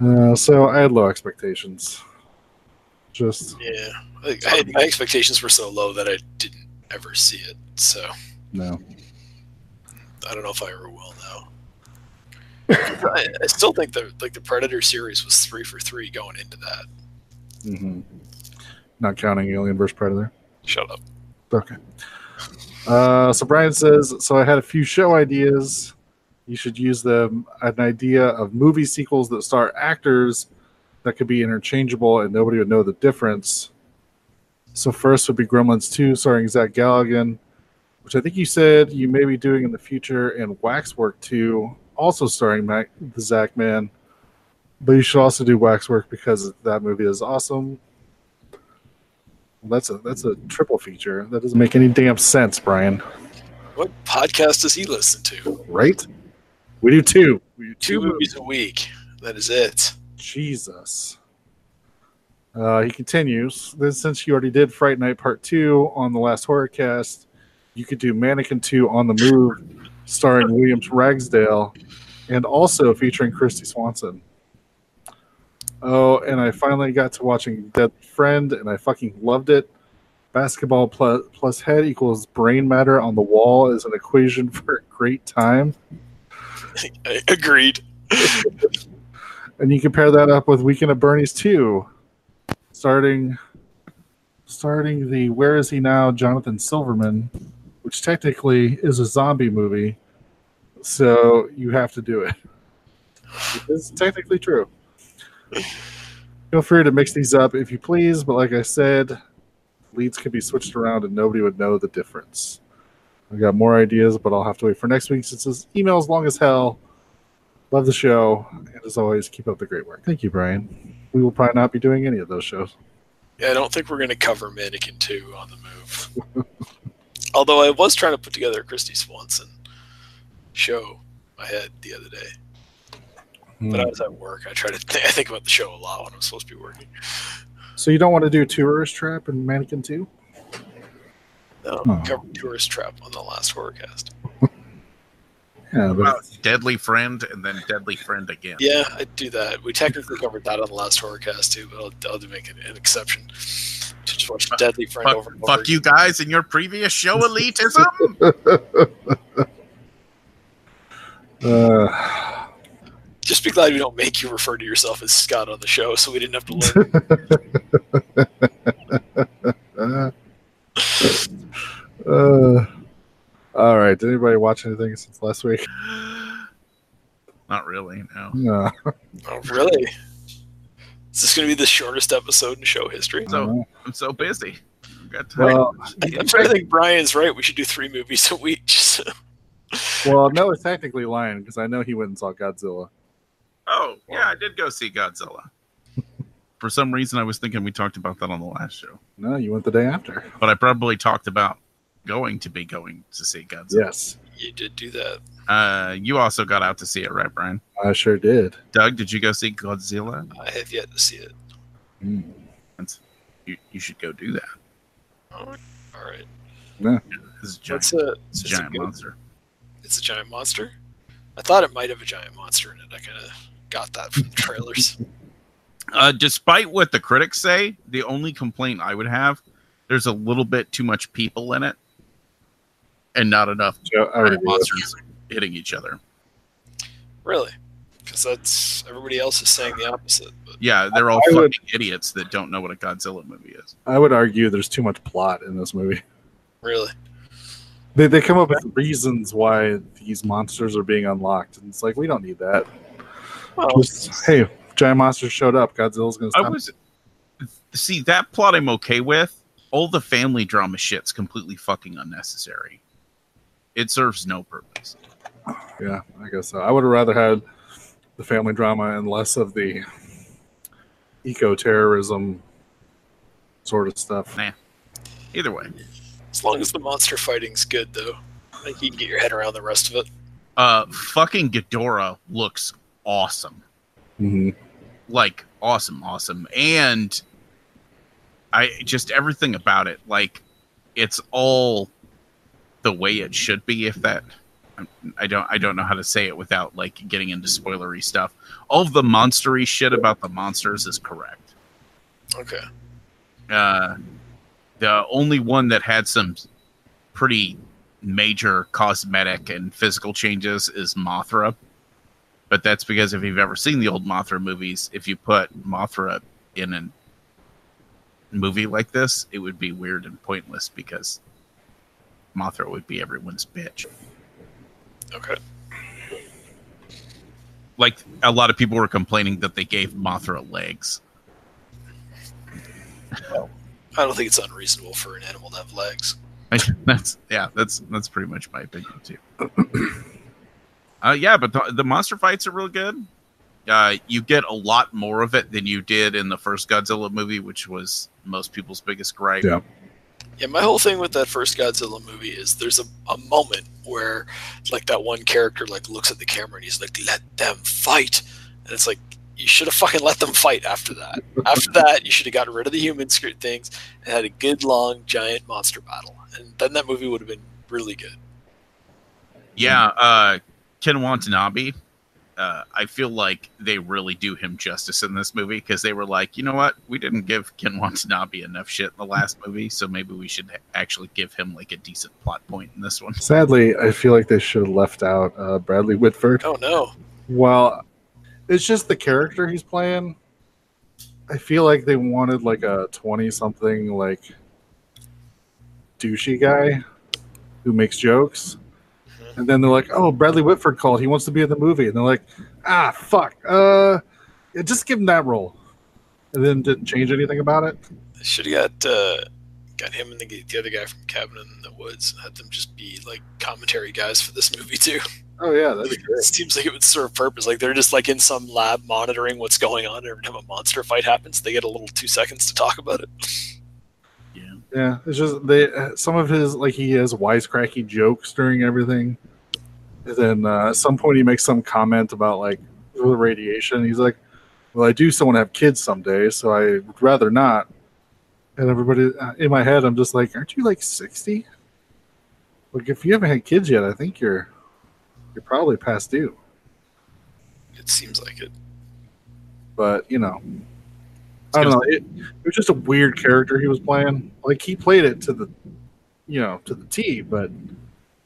Uh, so i had low expectations. Just
Yeah. Like, I had, my expectations were so low that I didn't ever see it. So
no
I don't know if I ever will now. I, I still think the like the Predator series was three for three going into that.
Mm-hmm. not counting alien vs predator
Shut up.
okay uh, so brian says so i had a few show ideas you should use them an idea of movie sequels that star actors that could be interchangeable and nobody would know the difference So first would be Gremlins 2, starring Zach Galligan, which I think you said you may be doing in the future, and Waxwork 2, also starring Mac, the Zach Man. But you should also do Waxwork because that movie is awesome. Well, that's a that's a triple feature. That doesn't make any damn sense, Brian.
What podcast does he listen to?
Right? We do two. We do
Two movies a week. That is it.
Jesus. Uh, he continues. Then, since you already did Fright Night Part Two on the last horror cast, you could do Mannequin Two on the Move, starring Williams Ragsdale, and also featuring Kristy Swanson. Oh, and I finally got to watching Dead Friend, and I fucking loved it. Basketball plus, plus head equals brain matter on the wall is an equation for a great time.
Agreed.
and you compare that up with Weekend at Bernie's 2, starting starting the Where Is He Now Jonathan Silverman, which technically is a zombie movie, so you have to do it. It's technically true. Feel free to mix these up if you please, but like I said, leads could be switched around and nobody would know the difference. I got more ideas, but I'll have to wait for next week since this email's long as hell. Love the show, and as always, keep up the great work. Thank you, Brian. We will probably not be doing any of those shows.
Yeah, I don't think we're going to cover Mannequin 2 on the move. Although I was trying to put together a Kristy Swanson show I had the other day. But hmm. I was at work. I try to think, I think about the show a lot when I'm supposed to be working.
So you don't want to do Tourist Trap and Mannequin 2?
No,
Oh.
covered Tourist Trap on the last Horrorcast.
Yeah, but
Well, Deadly Friend and then Deadly Friend again.
Yeah, I do that. We technically covered that on the last Horrorcast too, but I'll, I'll do make an, an exception to just watch Deadly Friend
Fuck,
over and over.
fuck you guys in your previous show, elitism.
uh,
Just be glad we don't make you refer to yourself as Scott on the show, so we didn't have to learn.
uh, all right. Did anybody watch anything since last week?
Not really. No.
No.
oh, really? Is this going to be the shortest episode in show history?
So I'm so busy. I've got time.
Well,
I, I'm trying to think Brian's right. We should do three movies a week. Just,
well, no, it's technically lying because I know he went and saw Godzilla.
oh, yeah, I did go see Godzilla. For some reason, I was thinking we talked about that on the last show,
No, you went the day after.
but I probably talked about going to be going to see Godzilla.
Yes,
you did do that.
Uh, you also got out to see it, right, Brian?
I sure did.
Doug, did you go see Godzilla?
I have yet to see it.
Mm.
You, you should go do that.
Oh, all right.
It's a giant,
What's a,
it's a
is it
giant
good?
monster.
It's a giant monster. I thought it might have a giant monster in it. I kind of got that from the trailers.
Uh, despite what the critics say, the only complaint I would have, there's a little bit too much people in it, and not enough
Joe, I already
giant monsters hitting each other.
really? because that's everybody else is saying the opposite. But
Yeah, they're all
I
fucking
would-
idiots that don't know what a Godzilla movie is.
I would argue there's too much plot in this movie.
really,
They, they come up with reasons why these monsters are being unlocked, and it's like we don't need that.
well,
Just, hey, giant monsters showed up. Godzilla's gonna
I
stop.
was see that plot I'm okay with. All the family drama shit's completely fucking unnecessary. It serves no purpose.
Yeah, I guess so. I would have rather had the family drama and less of the eco terrorism sort of stuff.
Nah. Either way,
as long as the monster fighting's good, though, I think you can get your head around the rest of it.
uh, fucking Ghidorah looks awesome.
hmm
like awesome awesome and i just everything about it like it's all the way it should be if that i don't i don't know how to say it without like getting into spoilery stuff. All of the monstery shit about the monsters is correct.
Okay,
uh the only one that had some pretty major cosmetic and physical changes is mothra. But that's because if you've ever seen the old mothra movies if you put mothra in a movie like this it would be weird and pointless because mothra would be everyone's bitch
okay.
like a lot of people were complaining that they gave mothra legs
I don't think it's unreasonable for an animal to have legs.
that's yeah that's that's pretty much my opinion too uh yeah but the, the monster fights are real good uh you get a lot more of it than you did in the first godzilla movie which was most people's biggest gripe
Yeah.
Yeah, my whole thing with that first Godzilla movie is there's a, a moment where like that one character like looks at the camera and he's like, "Let them fight," and it's like you should have fucking let them fight after that. after that, you should have gotten rid of the human script things and had a good long giant monster battle, and then that movie would have been really good.
yeah uh ken watanabe uh, I feel like they really do him justice in this movie because they were like, you know what, we didn't give Ken Watanabe enough shit in the last movie, so maybe we should actually give him like a decent plot point in this one.
Sadly, I feel like they should have left out uh, Bradley Whitford.
Oh no,
Well, it's just the character he's playing. I feel like they wanted like a twenty-something like douchey guy who makes jokes, and then they're like, "Oh, Bradley Whitford called. He wants to be in the movie," and they're like, "Ah, fuck. Uh, yeah, just give him that role." And then didn't change anything about it.
should have got uh, got him and the, the other guy from Cabin in the Woods and had them just be like commentary guys for this movie too.
Oh yeah, that'd be
It seems like it would serve purpose. Like they're just like in some lab monitoring what's going on. Every time a monster fight happens, they get a little two seconds to talk about it.
Yeah.
It's just they some of his like he has wisecracky jokes during everything. And then uh, at some point he makes some comment about like the radiation. He's like, "Well, I do still want to have kids someday, so I would rather not." And everybody uh, in my head, I'm just like, "Aren't you like 60? Like, if you haven't had kids yet, I think you're you're probably past due."
It seems like it.
But you know, I don't know. It, it was just a weird character he was playing. Like he played it to the, you know, to the T. But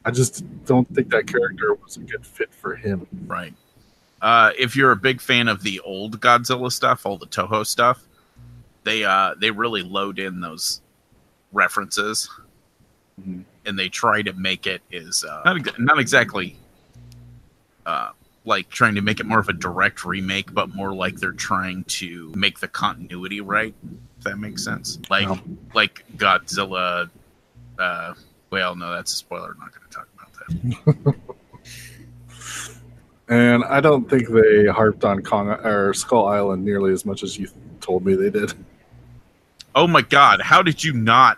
I just don't think that character was a good fit for him.
Right. Uh, if you're a big fan of the old Godzilla stuff, all the Toho stuff, they uh, they really load in those references,
Mhm.
and they try to make it is uh, not ex- not exactly uh, like trying to make it more of a direct remake, but more like they're trying to make the continuity right. If that makes sense, like
Yeah.
like Godzilla. Uh, well, no, that's a spoiler. I'm not going to talk about that.
And I don't think they harped on Kong or Skull Island nearly as much as you told me they did.
Oh my god, how did you not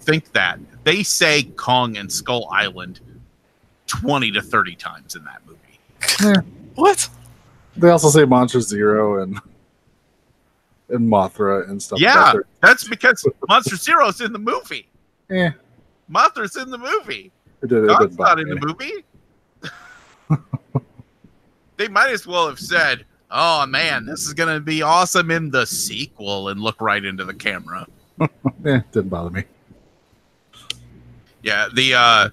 think that? They say Kong and Skull Island 20 to 30 times in that movie.
What?
They also say Monster Zero and and Mothra and stuff.
yeah,
But
that's because Monster Zero's in the movie.
eh,
Mothra's in the movie.
it did, it
not in the movie. they might as well have said, "Oh man, this is going to be awesome in the sequel," and look right into the camera.
Eh, didn't bother me.
Yeah, the uh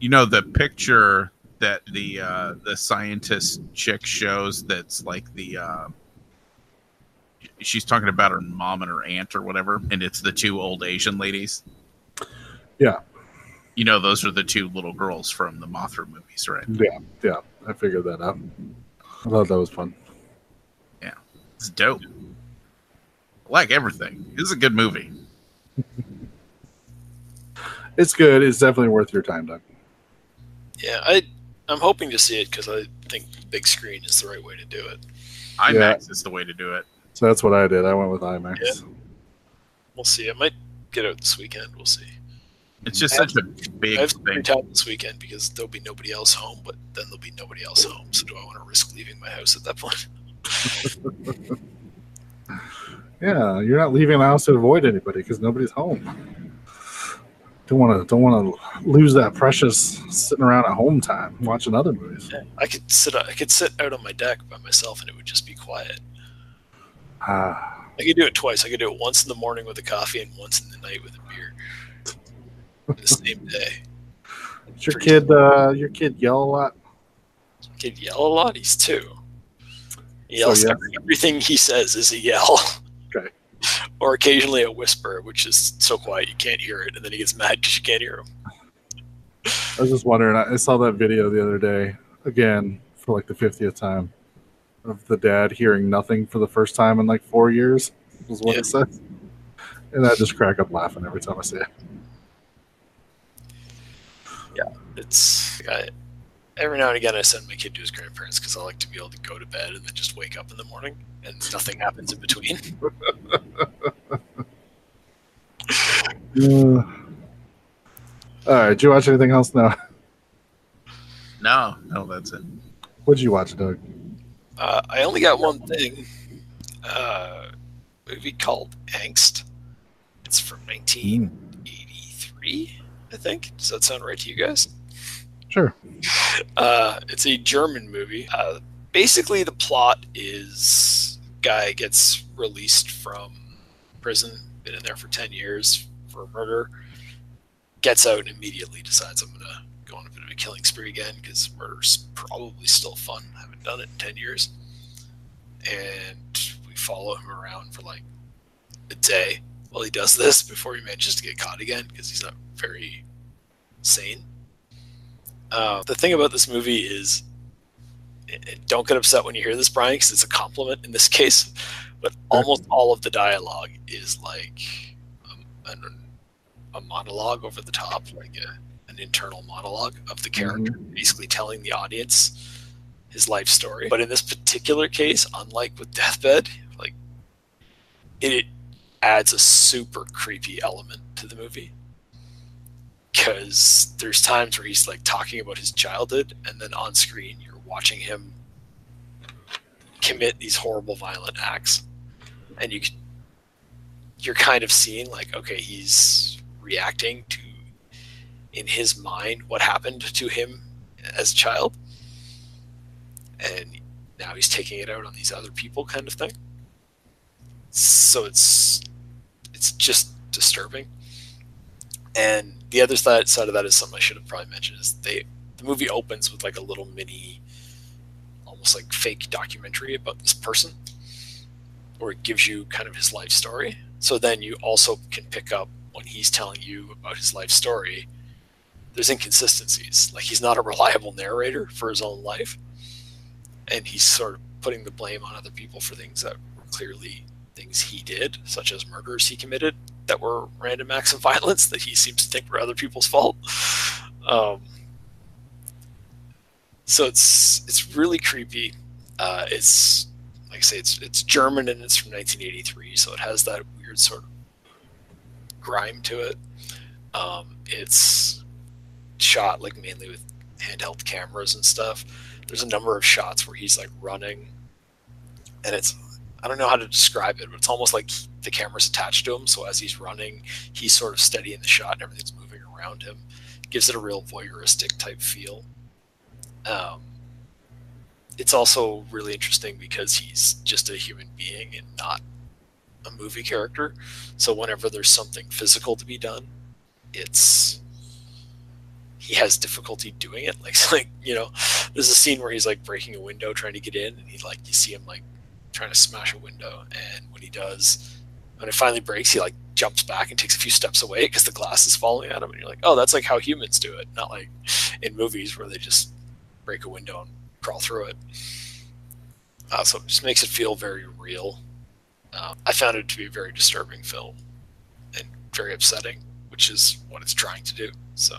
you know the picture that the uh, the scientist chick shows that's like the uh, she's talking about her mom and her aunt or whatever, and it's the two old Asian ladies.
Yeah.
You know, those are the two little girls from the Mothra movies, right?
Yeah, yeah. I figured that out. I thought that was fun.
Yeah, it's dope. I like everything. This is a good movie.
It's good. It's definitely worth your time, Doug.
Yeah, I I'm hoping to see it because I think big screen is the right way to do it.
IMAX is the way to do it.
So that's what I did. I went with IMAX.
Yeah. We'll see. I might get out this weekend. We'll see.
It's just
I have
such a big
I have free
thing.
time this weekend because there'll be nobody else home, but then there'll be nobody else home. So do I want to risk leaving my house at that point?
Yeah, you're not leaving the house to avoid anybody because nobody's home. Don't want to don't want to lose that precious sitting around at home time watching other movies.
I could sit I could sit out on my deck by myself and it would just be quiet.
Ah,
I could do it twice. I could do it once in the morning with a coffee and once in the night with a beer. The same day.
does your kid uh, your kid yell a lot?
Kid yell a lot. He's two. He
So,
yells.
yeah.
Everything he says is a yell. Or occasionally a whisper, which is so quiet you can't hear it, and then he gets mad because you can't hear him.
I was just wondering. I saw that video the other day again for like the fiftieth time of the dad hearing nothing for the first time in like four years. Was what
Yeah.
it said, and I just crack up laughing every time I see it.
Yeah, it's I, every now and again I send my kid to his grandparents because I like to be able to go to bed and then just wake up in the morning and nothing happens in between.
Uh, all right, did you watch anything else now?
No, no, that's it.
What'd you watch, Doug?
Uh, I only got one thing. Uh, movie called Angst. It's from 1983, I think. Does that sound right to you guys?
Sure.
Uh, it's a German movie. Uh, basically, the plot is guy gets released from prison, been in there for 10 years for murder, gets out and immediately decides I'm going to go on a bit of a killing spree again because murder's probably still fun. I haven't done it in 10 years. And we follow him around for like a day while he does this before he manages to get caught again because he's not very sane. Uh, the thing about this movie is, and don't get upset when you hear this, Brian, because it's a compliment in this case. But almost all of the dialogue is like um, an, a monologue over the top, like a, an internal monologue of the character, basically telling the audience his life story. But in this particular case, unlike with Deathbed, like it, it adds a super creepy element to the movie because there's times where he's like talking about his childhood and then on screen you're watching him commit these horrible violent acts. And you you're kind of seeing like okay he's reacting to in his mind what happened to him as a child. And now he's taking it out on these other people kind of thing. So it's it's just disturbing and the other side, side of that is something I should have probably mentioned is they the movie opens with like a little mini almost like fake documentary about this person where it gives you kind of his life story. So then you also can pick up when he's telling you about his life story. There's inconsistencies. Like he's not a reliable narrator for his own life and he's sort of putting the blame on other people for things that were clearly things he did such as murders he committed that were random acts of violence that he seems to think were other people's fault. Um, so it's it's really creepy. Uh, it's like I say, it's it's German and it's from 1983, so it has that weird sort of grime to it. Um, it's shot like mainly with handheld cameras and stuff. There's a number of shots where he's like running, and it's I don't know how to describe it, but it's almost like the camera's attached to him. So as he's running, he's sort of steady in the shot and everything's moving around him. gives it a real voyeuristic type feel. Um, it's also really interesting because he's just a human being and not a movie character. So whenever there's something physical to be done, it's he has difficulty doing it. Like, like you know, there's a scene where he's like breaking a window trying to get in, and he like you see him like trying to smash a window, and when he does, when it finally breaks, he like jumps back and takes a few steps away because the glass is falling at him, and you're like, oh, that's like how humans do it, not like in movies where they just break a window and crawl through it. Uh, so it just makes it feel very real. Uh, I found it to be a very disturbing film and very upsetting, which is what it's trying to do. So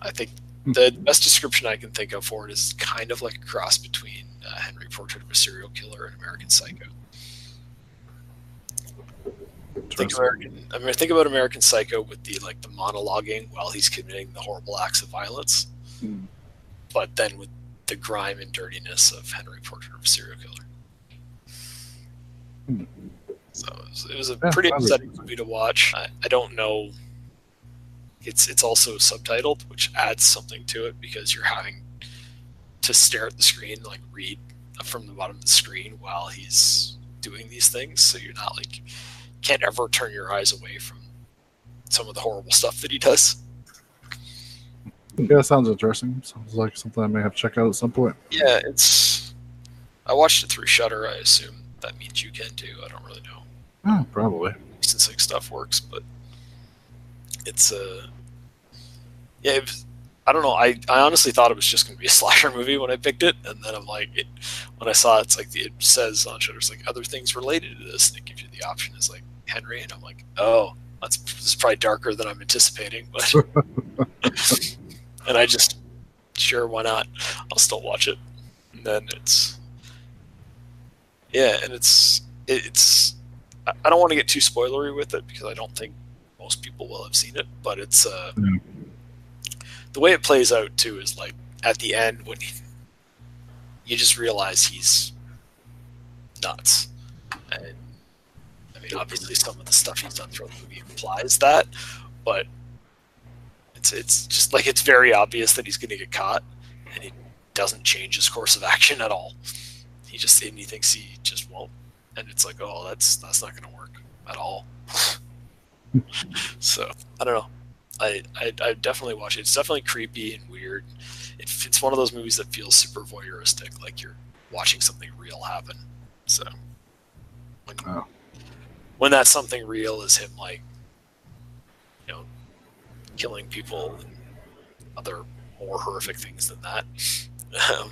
I think the best description I can think of for it is kind of like a cross between uh, Henry Portrait of a Serial Killer and American Psycho. Think American, I mean, think about American Psycho with the like the monologuing while he's committing the horrible acts of violence,
Hmm.
but then with the grime and dirtiness of Henry Portrait of a Serial Killer.
Hmm.
So it was, it was a
Yeah,
pretty upsetting movie to watch. I, I don't know. It's it's also subtitled, which adds something to it because you're having to stare at the screen, like read from the bottom of the screen while he's doing these things. So you're not like can't ever turn your eyes away from some of the horrible stuff that he does.
Yeah, sounds interesting. Sounds like something I may have to check out at some point.
Yeah, it's. I watched it through Shudder. I assume that means you can too. I don't really know.
Oh, probably.
since like stuff works, but it's uh yeah. It was, I don't know. I, I honestly thought it was just going to be a slasher movie when I picked it, and then I'm like, it, when I saw it, it's like the, it says on it's like other things related to this. And it gives you the option is like Henry, and I'm like, oh, that's this is probably darker than I'm anticipating, but and I just sure why not? I'll still watch it. And then it's yeah, and it's it, it's I don't want to get too spoilery with it because I don't think most people will have seen it, but it's uh
Yeah.
the way it plays out too is like at the end when he, you just realize he's nuts. And I mean obviously some of the stuff he's done throughout the movie implies that, but it's it's just like it's very obvious that he's going to get caught, and he doesn't change his course of action at all. He just and he thinks he just won't, and it's like, oh, that's that's not going to work at all. So I don't know. I, I I definitely watch it. It's definitely creepy and weird. It, it's one of those movies that feels super voyeuristic, like you're watching something real happen. So when,
Oh.
when that something real is him, like you know, killing people and other more horrific things than that, um,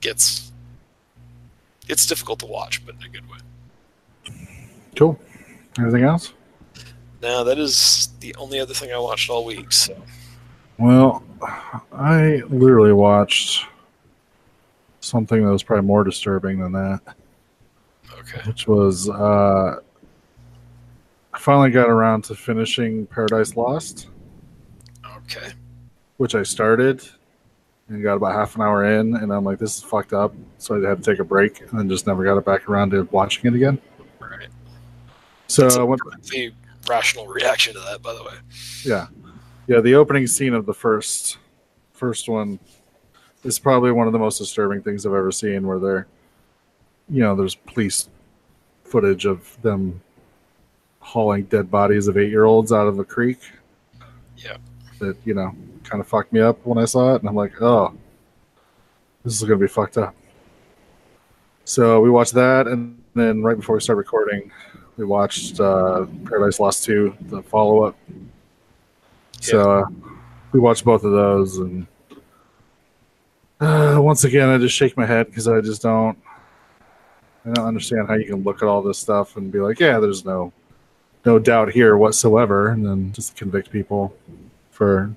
gets it's difficult to watch, but in a good way.
Cool. Anything else?
Now that is the only other thing I watched all week. So
Well, I literally watched something that was probably more disturbing than that,
okay,
which was uh, I finally got around to finishing Paradise Lost,
okay,
which I started and got about half an hour in, and I'm like, this is fucked up. So I had to take a break and then just never got it back around to watching it again.
right.
So I went,
rational reaction to that, by the way.
yeah, yeah. The opening scene of the first first one is probably one of the most disturbing things I've ever seen. Where they're, you know, there's police footage of them hauling dead bodies of eight year olds out of a creek.
Yeah.
That you know kind of fucked me up when I saw it, and I'm like, oh, this is gonna be fucked up. So we watched that, and then right before we started recording, we watched uh, Paradise Lost 2, the follow up. So uh, we watched both of those, and uh, once again, I just shake my head because I just don't, I don't understand how you can look at all this stuff and be like, yeah, there's no, no doubt here whatsoever, and then just convict people for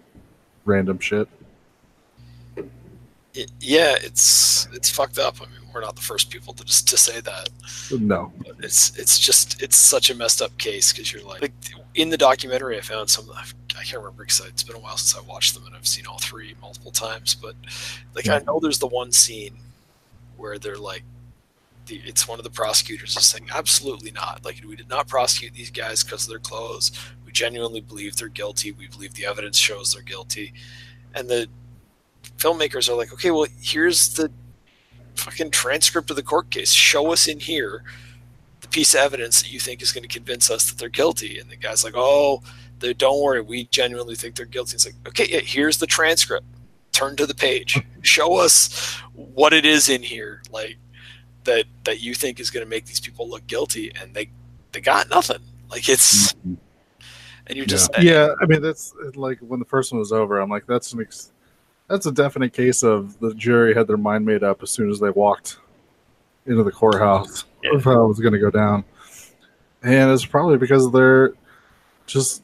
random shit.
Y- Yeah, it's it's fucked up. I mean, we're not the first people to just to say that.
No,
But it's it's just it's such a messed up case because you're like, like in the documentary I found some I can't remember because it's been a while since I watched them and I've seen all three multiple times but like I know there's the one scene where they're like the, it's one of the prosecutors is saying absolutely not. Like we did not prosecute these guys because of their clothes. We genuinely believe they're guilty. We believe the evidence shows they're guilty. And the filmmakers are like okay well here's the fucking transcript of the court case show us in here the piece of evidence that you think is going to convince us that they're guilty. And the guy's like, oh, They, don't worry, we genuinely think they're guilty. It's like, okay, yeah, here's the transcript. Turn to the page. Show us what it is in here, like that that you think is going to make these people look guilty, and they they got nothing. Like it's, mm-hmm. and you're just
yeah. I mean, that's like when the first one was over. I'm like, that's an ex- that's a definite case of the jury had their mind made up as soon as they walked into the courthouse
Yeah.
of how it was going to go down, and it's probably because they're just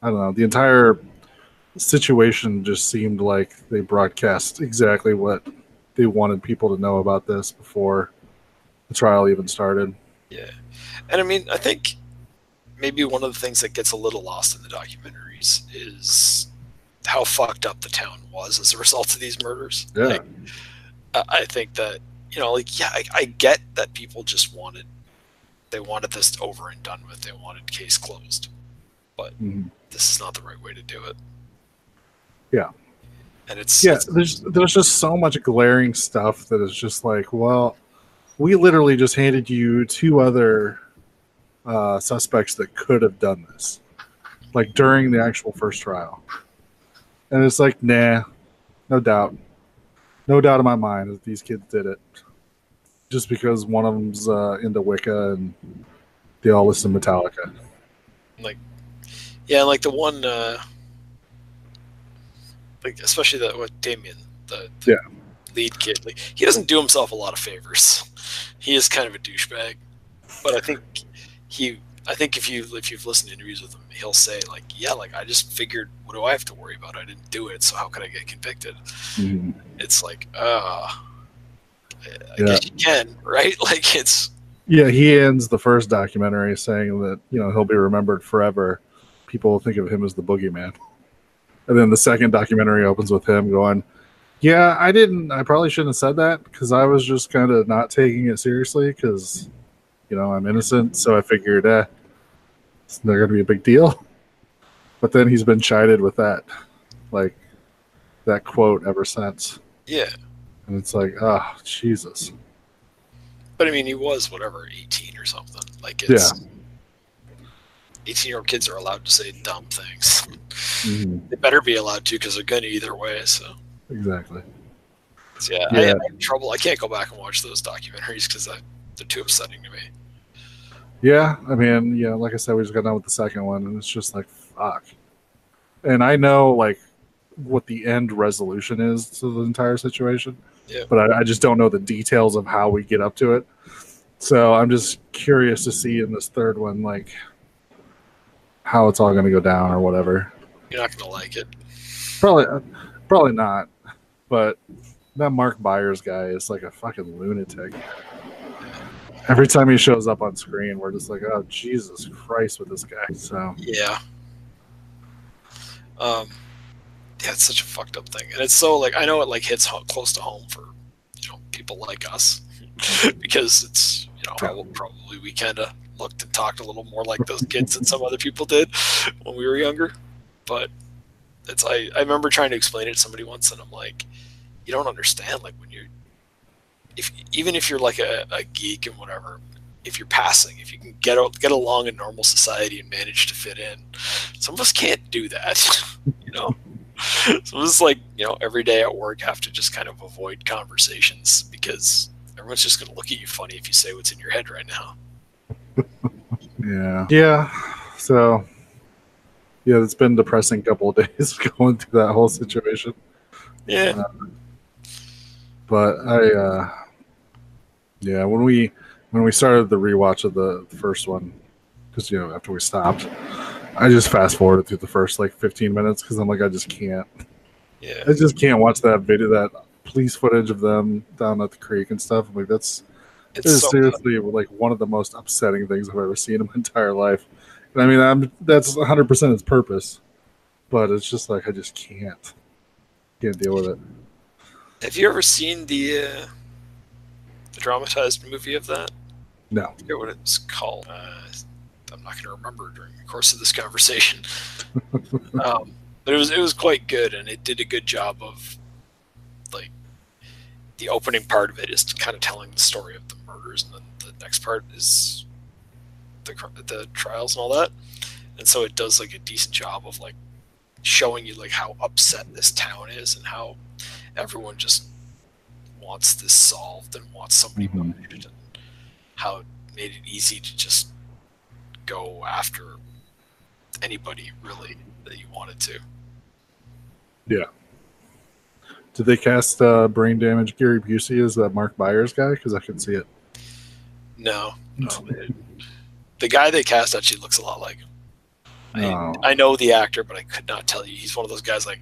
I don't know the entire situation just seemed like they broadcast exactly what they wanted people to know about this before the trial even started.
Yeah. And I mean, I think maybe one of the things that gets a little lost in the documentaries is how fucked up the town was as a result of these murders.
Yeah.
Like, I think that, you know, like, yeah, I, I get that people just wanted, they wanted this over and done with. They wanted case closed.
Mhm.
This is not the right way to do it.
Yeah.
And it's,
yeah
it's-
there's there's just so much glaring stuff that is just like well we literally just handed you two other uh, suspects that could have done this like during the actual first trial and it's like nah no doubt no doubt in my mind that these kids did it just because one of them's uh, into wicca and they all listen to metallica Like,
Yeah, like the one, uh, like especially that what Damien, the, the
Yeah.
lead kid, like he doesn't do himself a lot of favors. He is kind of a douchebag, but I think he, I think if you if you've listened to interviews with him, he'll say like, yeah, like I just figured, what do I have to worry about? I didn't do it, so how could I get convicted? It's like, uh, I I
Yeah.
guess you can, right? Like it's
Yeah, he ends the first documentary saying that you know he'll be remembered forever. People will think of him as the boogeyman, and then the second documentary opens with him going, "Yeah, I didn't. I probably shouldn't have said that because I was just kind of not taking it seriously because you know I'm innocent. So I figured, eh, it's not going to be a big deal." But then he's been chided with that, like that quote ever since,
yeah.
and it's like, oh Jesus.
But I mean, he was whatever, eighteen or something. Like it's eighteen-year-old kids are allowed to say dumb things.
Mhm,
They better be allowed to because they're gonna either way. So,
Exactly.
so yeah, I,
Yeah.
I have trouble. I can't go back and watch those documentaries because they're too upsetting to me.
Yeah, I mean, yeah, like I said, we just got done with the second one, and it's just like fuck. And I know like what the end resolution is to the entire situation,
Yeah.
but I, I just don't know the details of how we get up to it. So I'm just curious to see in this third one, like how it's all going to go down or whatever.
You're not gonna like it.
Probably, uh, probably not. But that Mark Byers guy is like a fucking lunatic. Every time he shows up on screen, we're just like, oh Jesus Christ with this guy. So
Yeah. Um, yeah, it's such a fucked up thing, and it's so like I know it like hits ho- close to home for you know people like us because it's you know probably, probably we kind of looked and talked a little more like those kids than some other people did when we were younger, but it's I I remember trying to explain it to somebody once, and I'm like, you don't understand like when you're if even if you're like a, a geek and whatever if you're passing, if you can get get along in normal society and manage to fit in. Some of us can't do that, you know. Some of us, like you know, every day at work have to just kind of avoid conversations because everyone's just going to look at you funny if you say what's in your head right now.
yeah, yeah. So yeah, it's been depressing couple of days going through that whole situation.
Yeah,
But I, uh yeah, when we when we started the rewatch of the first one, because you know after we stopped, I just fast forwarded through the first like 15 minutes because I'm like I just can't.
yeah,
I just can't watch that video, that police footage of them down at the creek and stuff. I'm like, that's
it's so
seriously like one of the most upsetting things I've ever seen in my entire life. And I mean, I'm that's 100 percent its purpose, but it's just like I just can't, can't deal with it.
Have you ever seen the uh, the dramatized movie of that?
No,
I forget what it's called. Uh, I'm not going to remember during the course of this conversation. um, but it was it was quite good, and it did a good job of like the opening part of it is kind of telling the story of the murders, and then the next part is the the trials and all that. and so it does like a decent job of like showing you like how upset this town is and how everyone just wants this solved and wants somebody
Mhm.
murdered and how it made it easy to just go after anybody really that you wanted to. Yeah.
Did they cast uh, brain damage Gary Busey as that Mark Byers guy? Because I can see it.
No, no. the guy they cast actually looks a lot like him. I,
Oh.
I know the actor, but I could not tell you. He's one of those guys like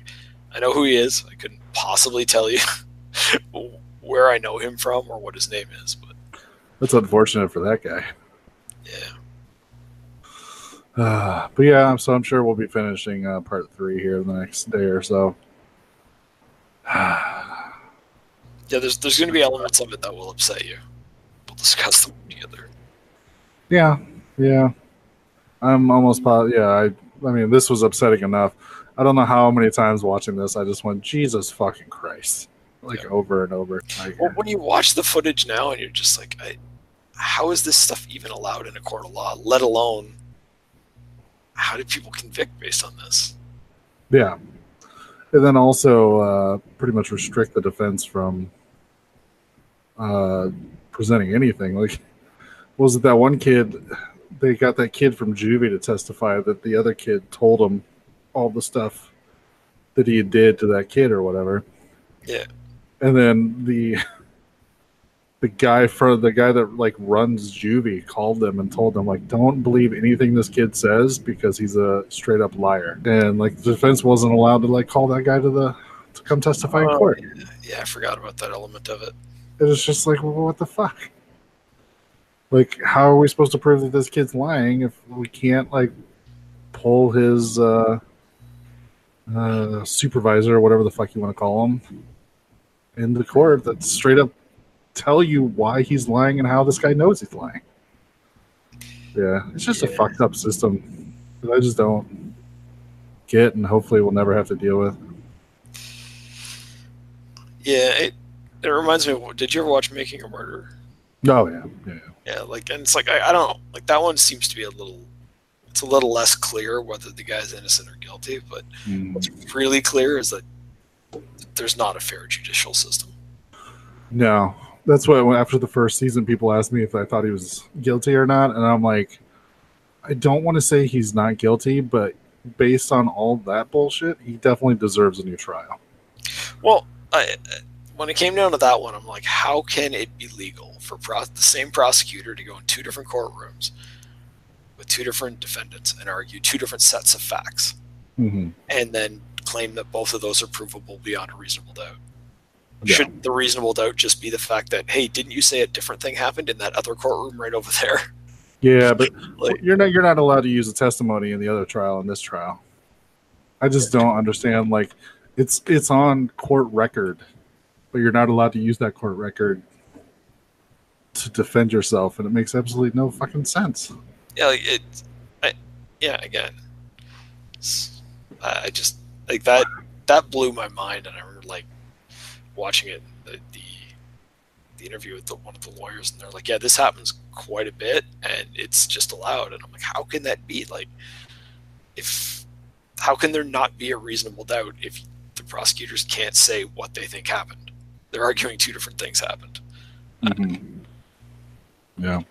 I know who he is. I couldn't possibly tell you where I know him from or what his name is, but
That's unfortunate for that guy.
yeah.
Uh, but yeah, so I'm sure we'll be finishing uh, part three here in the next day or so.
Yeah, there's there's going to be elements of it that will upset you. We'll discuss them together.
Yeah, yeah. I'm almost positive. Yeah, I. I mean, this was upsetting enough. I don't know how many times watching this I just went, Jesus fucking Christ, like
Yeah.
over and over.
Well, when you watch the footage now, and you're just like, I, how is this stuff even allowed in a court of law? Let alone, how did people convict based on this?
yeah, and then also uh, pretty much restrict the defense from uh, presenting anything. Like, was it that one kid? They got that kid from juvie to testify that the other kid told him all the stuff that he did to that kid or whatever.
Yeah.
And then the the guy for the guy that like runs juvie called them and told them like don't believe anything this kid says because he's a straight up liar. And like the defense wasn't allowed to like call that guy to the to come testify in
Oh,
court.
Yeah, I forgot about that element of it.
it was just like well, what the fuck? Like how are we supposed to prove that this kid's lying if we can't like pull his uh uh supervisor or whatever the fuck you want to call him in the court that straight up tell you why he's lying and how this guy knows he's lying yeah it's just a fucked up system that i just don't get and hopefully we'll never have to deal with
Yeah, it it reminds me. Did you ever watch Making a Murderer?
oh yeah yeah
Yeah, like, and it's like I, I don't like that one. Seems to be a little. It's a little less clear whether the guy's innocent or guilty, but
Mm.
what's really clear is that there's not a fair judicial system.
No, that's why after the first season, people asked me if I thought he was guilty or not, and I'm like, I don't want to say he's not guilty, but based on all that bullshit, he definitely deserves a new trial.
Well, I, when it came down to that one, I'm like, how can it be legal for pro- the same prosecutor to go in two different courtrooms with two different defendants and argue two different sets of facts,
Mm-hmm.
and then claim that both of those are provable beyond a reasonable doubt?
Yeah.
Should the reasonable doubt just be the fact that, hey, didn't you say a different thing happened in that other courtroom right over there?
Yeah, but
Like-
you're not you're not allowed to use a testimony in the other trial in this trial. I just don't understand. Like, it's it's on court record, but you're not allowed to use that court record to defend yourself, and it makes absolutely no fucking sense.
yeah, it. I, yeah, again, I I just like that. That blew my mind, and I remember like watching it. The the, the interview with the, one of the lawyers, and they're like, "Yeah, this happens quite a bit, and it's just allowed." And I'm like, "How can that be? Like, if how can there not be a reasonable doubt if the prosecutors can't say what they think happened? They're arguing two different things happened." Mm-hmm.
Yeah.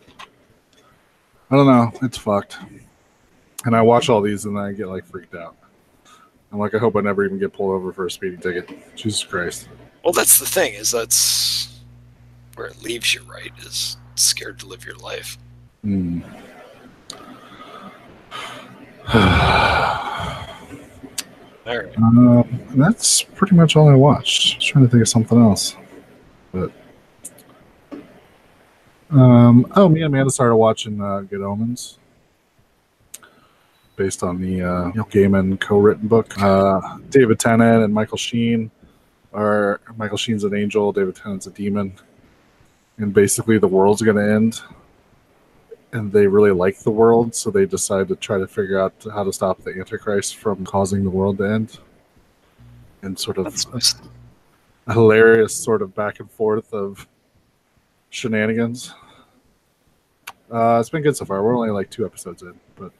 I don't know. It's fucked. And I watch all these and I get like freaked out. I'm like, I hope I never even get pulled over for a speeding ticket. Jesus Christ.
Well, that's the thing is that's where it leaves you, right? Is scared to live your life.
Hmm.
All right.
Um, that's pretty much all I watched. I was trying to think of something else. But um, oh, me and Amanda started watching uh, Good Omens, based on the uh, Neil Gaiman co-written book. Uh, David Tennant and Michael Sheen are Michael Sheen's an angel, David Tennant's a demon, and basically the world's going to end. And they really like the world, so they decide to try to figure out how to stop the Antichrist from causing the world to end. And sort of
That's
a hilarious sort of back and forth of shenanigans. Uh, it's been good so far. We're only like two episodes in, but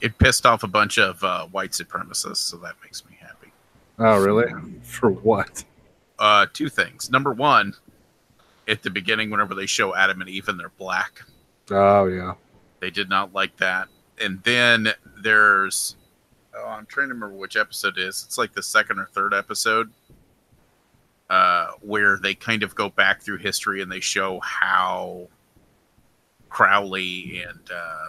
it pissed off a bunch of uh, white supremacists, so that makes me happy.
Oh, really? For what?
Uh, two things. Number one, at the beginning, whenever they show Adam and Eve and they're black,
Oh, yeah.
they did not like that. And then there's, oh, I'm trying to remember which episode it is. It's like the second or third episode, uh, where they kind of go back through history and they show how Crowley and uh,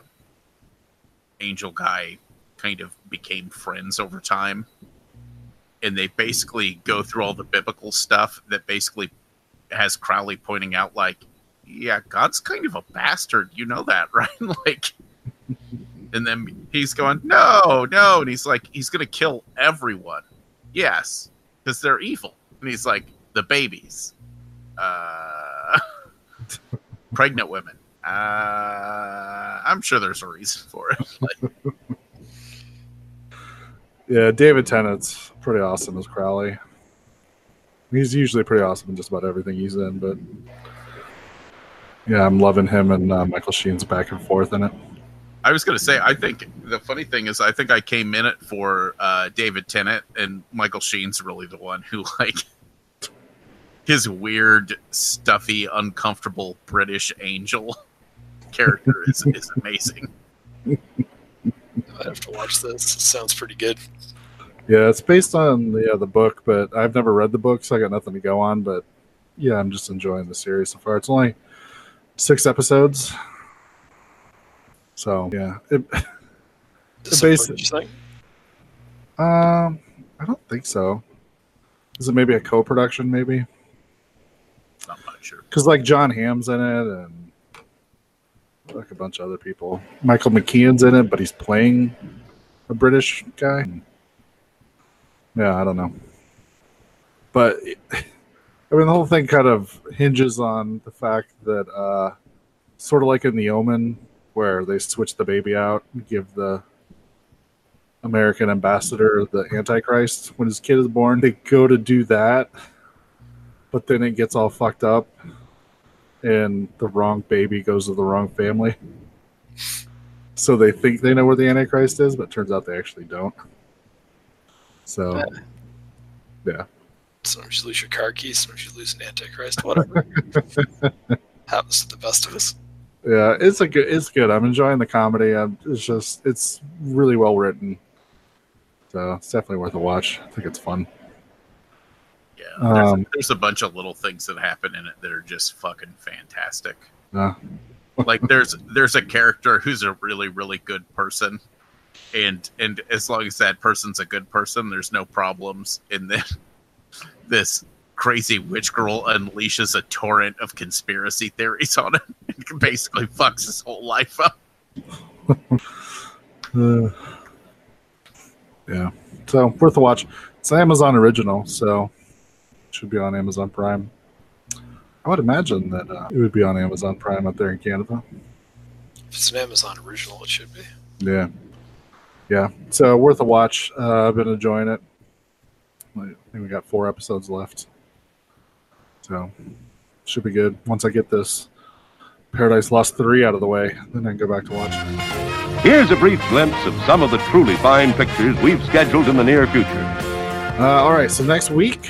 Angel Guy kind of became friends over time. And they basically go through all the biblical stuff that basically has Crowley pointing out, like, yeah, God's kind of a bastard. You know that, right? like, and then he's going, no, no. And he's like, he's going to kill everyone. Yes, because they're evil. And he's like, the babies, uh, pregnant women. Uh, I'm sure there's a reason for it.
Yeah, David Tennant's pretty awesome as Crowley. He's usually pretty awesome in just about everything he's in, but yeah, I'm loving him and uh, Michael Sheen's back and forth in it.
I was going to say, I think the funny thing is, I think I came in it for uh, David Tennant, and Michael Sheen's really the one who, like, his weird, stuffy, uncomfortable British angel character is, is amazing.
I have to watch this. It sounds pretty good.
Yeah, it's based on the uh, the book, but I've never read the book, so I got nothing to go on. But yeah, I'm just enjoying the series so far. It's only six episodes, so yeah. It,
Disappointed,
basic-
you think?
um, I don't think so. Is it maybe a co-production? Maybe
I'm not sure.
because like Jon Hamm's in it and like a bunch of other people. Michael McKean's in it, but he's playing a British guy. Yeah, I don't know. But I mean, the whole thing kind of hinges on the fact that, uh, sort of like in The Omen, where they switch the baby out and give the American ambassador the Antichrist when his kid is born. They go to do that, but then it gets all fucked up and the wrong baby goes to the wrong family. So they think they know where the Antichrist is, but turns out they actually don't. So, yeah.
Sometimes you lose your car keys, sometimes you lose an Antichrist, whatever. Happens to the best of us.
Yeah, it's a good. It's good. I'm enjoying the comedy. i it's just, it's really well written. So it's definitely worth a watch. I think it's fun.
Yeah, there's,
Um,
there's a bunch of little things that happen in it that are just fucking fantastic. Like there's there's a character who's a really really good person, and and as long as that person's a good person, there's no problems. And then this crazy witch girl unleashes a torrent of conspiracy theories on him and basically fucks his whole life up.
Uh, yeah. So worth a watch. It's an Amazon original, so should be on Amazon Prime. I would imagine that uh, it would be on Amazon Prime up there in Canada.
If it's an Amazon original, it should be.
Yeah. Yeah. So worth a watch. Uh, I've been enjoying it. I think we got four episodes left. So should be good. Once I get this Paradise Lost 3 out of the way, then I can go back to watch.
Here's a brief glimpse of some of the truly fine pictures we've scheduled in the near future.
Uh, all right, so next week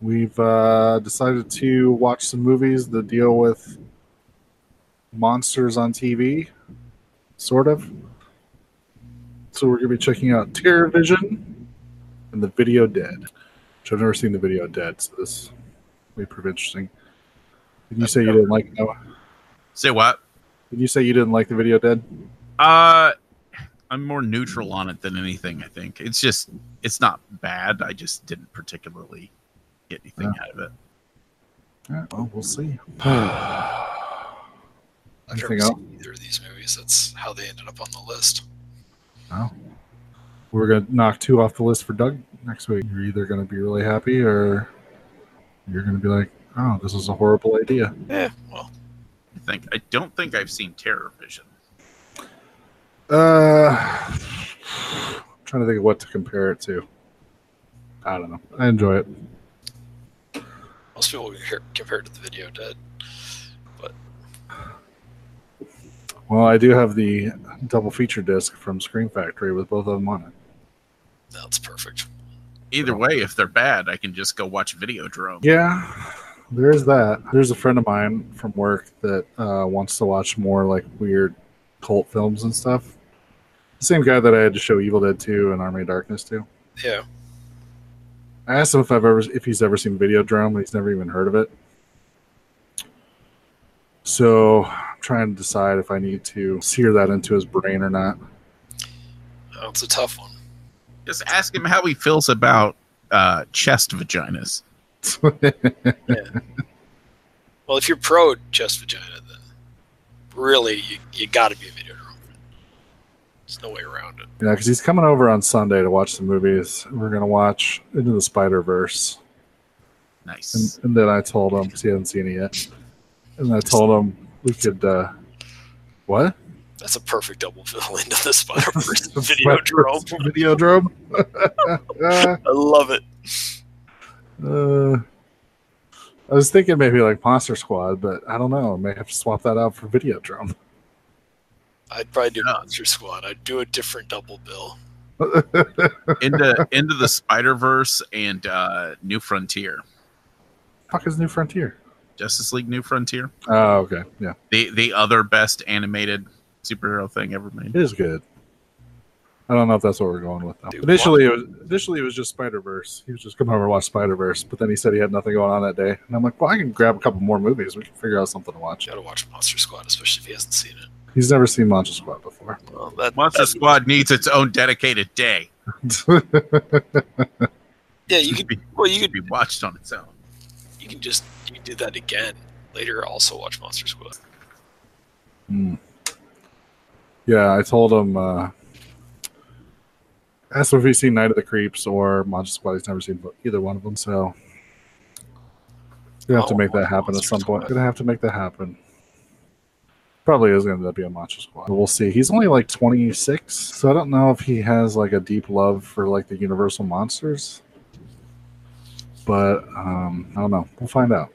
we've uh, decided to watch some movies that deal with monsters on TV, sort of. So we're going to be checking out Terror Vision and The Video Dead, which I've never seen The Video Dead, so this may prove interesting. Did you say you didn't like Noah?
Say what?
Did you say you didn't like The Video Dead?
Uh, I'm more neutral on it than anything. I think it's just it's not bad. I just didn't particularly get anything out of it.
All right, well, we'll see.
I've never
Anything else?
seen either of these movies. That's how they ended up on the list.
Well, we're gonna knock two off the list for Doug next week. You're either gonna be really happy or you're gonna be like, "Oh, this is a horrible idea."
Yeah, well,
I think I don't think I've seen Terror Vision.
Uh, trying to think of what to compare it to. I don't know. I enjoy it.
Most people compare, compare to the video dead. But
Well, I do have the double feature disc from Scream Factory with both of them on it.
That's perfect.
Either way, if they're bad, I can just go watch Videodrome.
Yeah, there is that. There's a friend of mine from work that uh, wants to watch more like weird cult films and stuff. The same guy that I had to show Evil Dead 2 and Army of Darkness to.
Yeah.
I asked him if I've ever if he's ever seen Videodrome, and he's never even heard of it. So I'm trying to decide if I need to sear that into his brain or not.
That's a tough one.
Just ask him how he feels about uh, chest vaginas.
Well, if you're pro chest vagina, then really you, you got to be a Videodrome. There's no way around it.
Yeah, because he's coming over on Sunday to watch the movies. We're gonna watch Into the Spider Verse,
Nice.
and then I told him because he hasn't seen it yet, and I told him we could. uh What?
That's a perfect double fill into the Spider Verse video drone.
Videodrome. uh,
I love it.
uh, I was thinking maybe like Monster Squad, but I don't know. I may have to swap that out for video Videodrome.
I'd probably do
Yeah.
Monster Squad. I'd do a different double bill.
into into the Spider Verse and uh, New Frontier,
Fuck is New Frontier?
Justice League New Frontier,
Oh, okay. Yeah,
the the other best animated superhero thing ever made.
it is good. I don't know if that's what we're going with. Though.
Dude,
Initially, it was initially it was just Spider Verse. He was just coming over to watch Spider Verse, but then he said he had nothing going on that day, and I'm like, well, I can grab a couple more movies. We can figure out something to watch.
You gotta watch Monster Squad, especially if he hasn't seen it.
He's never seen Monster Squad before.
Well, that,
Monster
that-
Squad needs its own dedicated day.
Yeah, you
Should
could.
be,
Well, you could.
be watched on its own.
You can just. You can do that again later. Also watch Monster Squad.
Hmm. Yeah, I told him. Uh, asked him if he's seen Night of the Creeps or Monster Squad. He's never seen either one of them, so gonna have to
Oh,
make that happen at
Monster
some point.
Squad.
Gonna have to make that happen. Probably is gonna be a Monster Squad. But we'll see. He's only like 26, so I don't know if he has like a deep love for like the Universal monsters. But um, I don't know. We'll find out.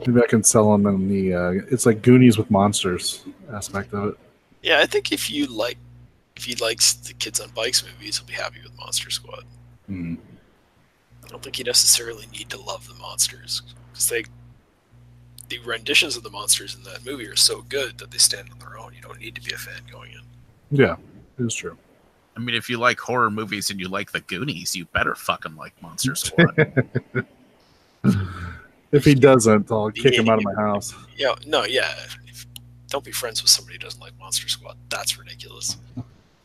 Maybe I can sell him in the. Uh, it's like Goonies with monsters aspect of it.
Yeah, I think if you like, if he likes the Kids on Bikes movies, he'll be happy with Monster Squad.
Hmm.
I don't think you necessarily need to love the monsters because they, the renditions of the monsters in that movie are so good that they stand on their own. You don't need to be a fan going in.
Yeah, it's true.
I mean, if you like horror movies and you like the Goonies, you better fucking like Monster Squad.
If he doesn't, I'll kick him out of my house.
Yeah, no, yeah. If, don't be friends with somebody who doesn't like Monster Squad. That's ridiculous.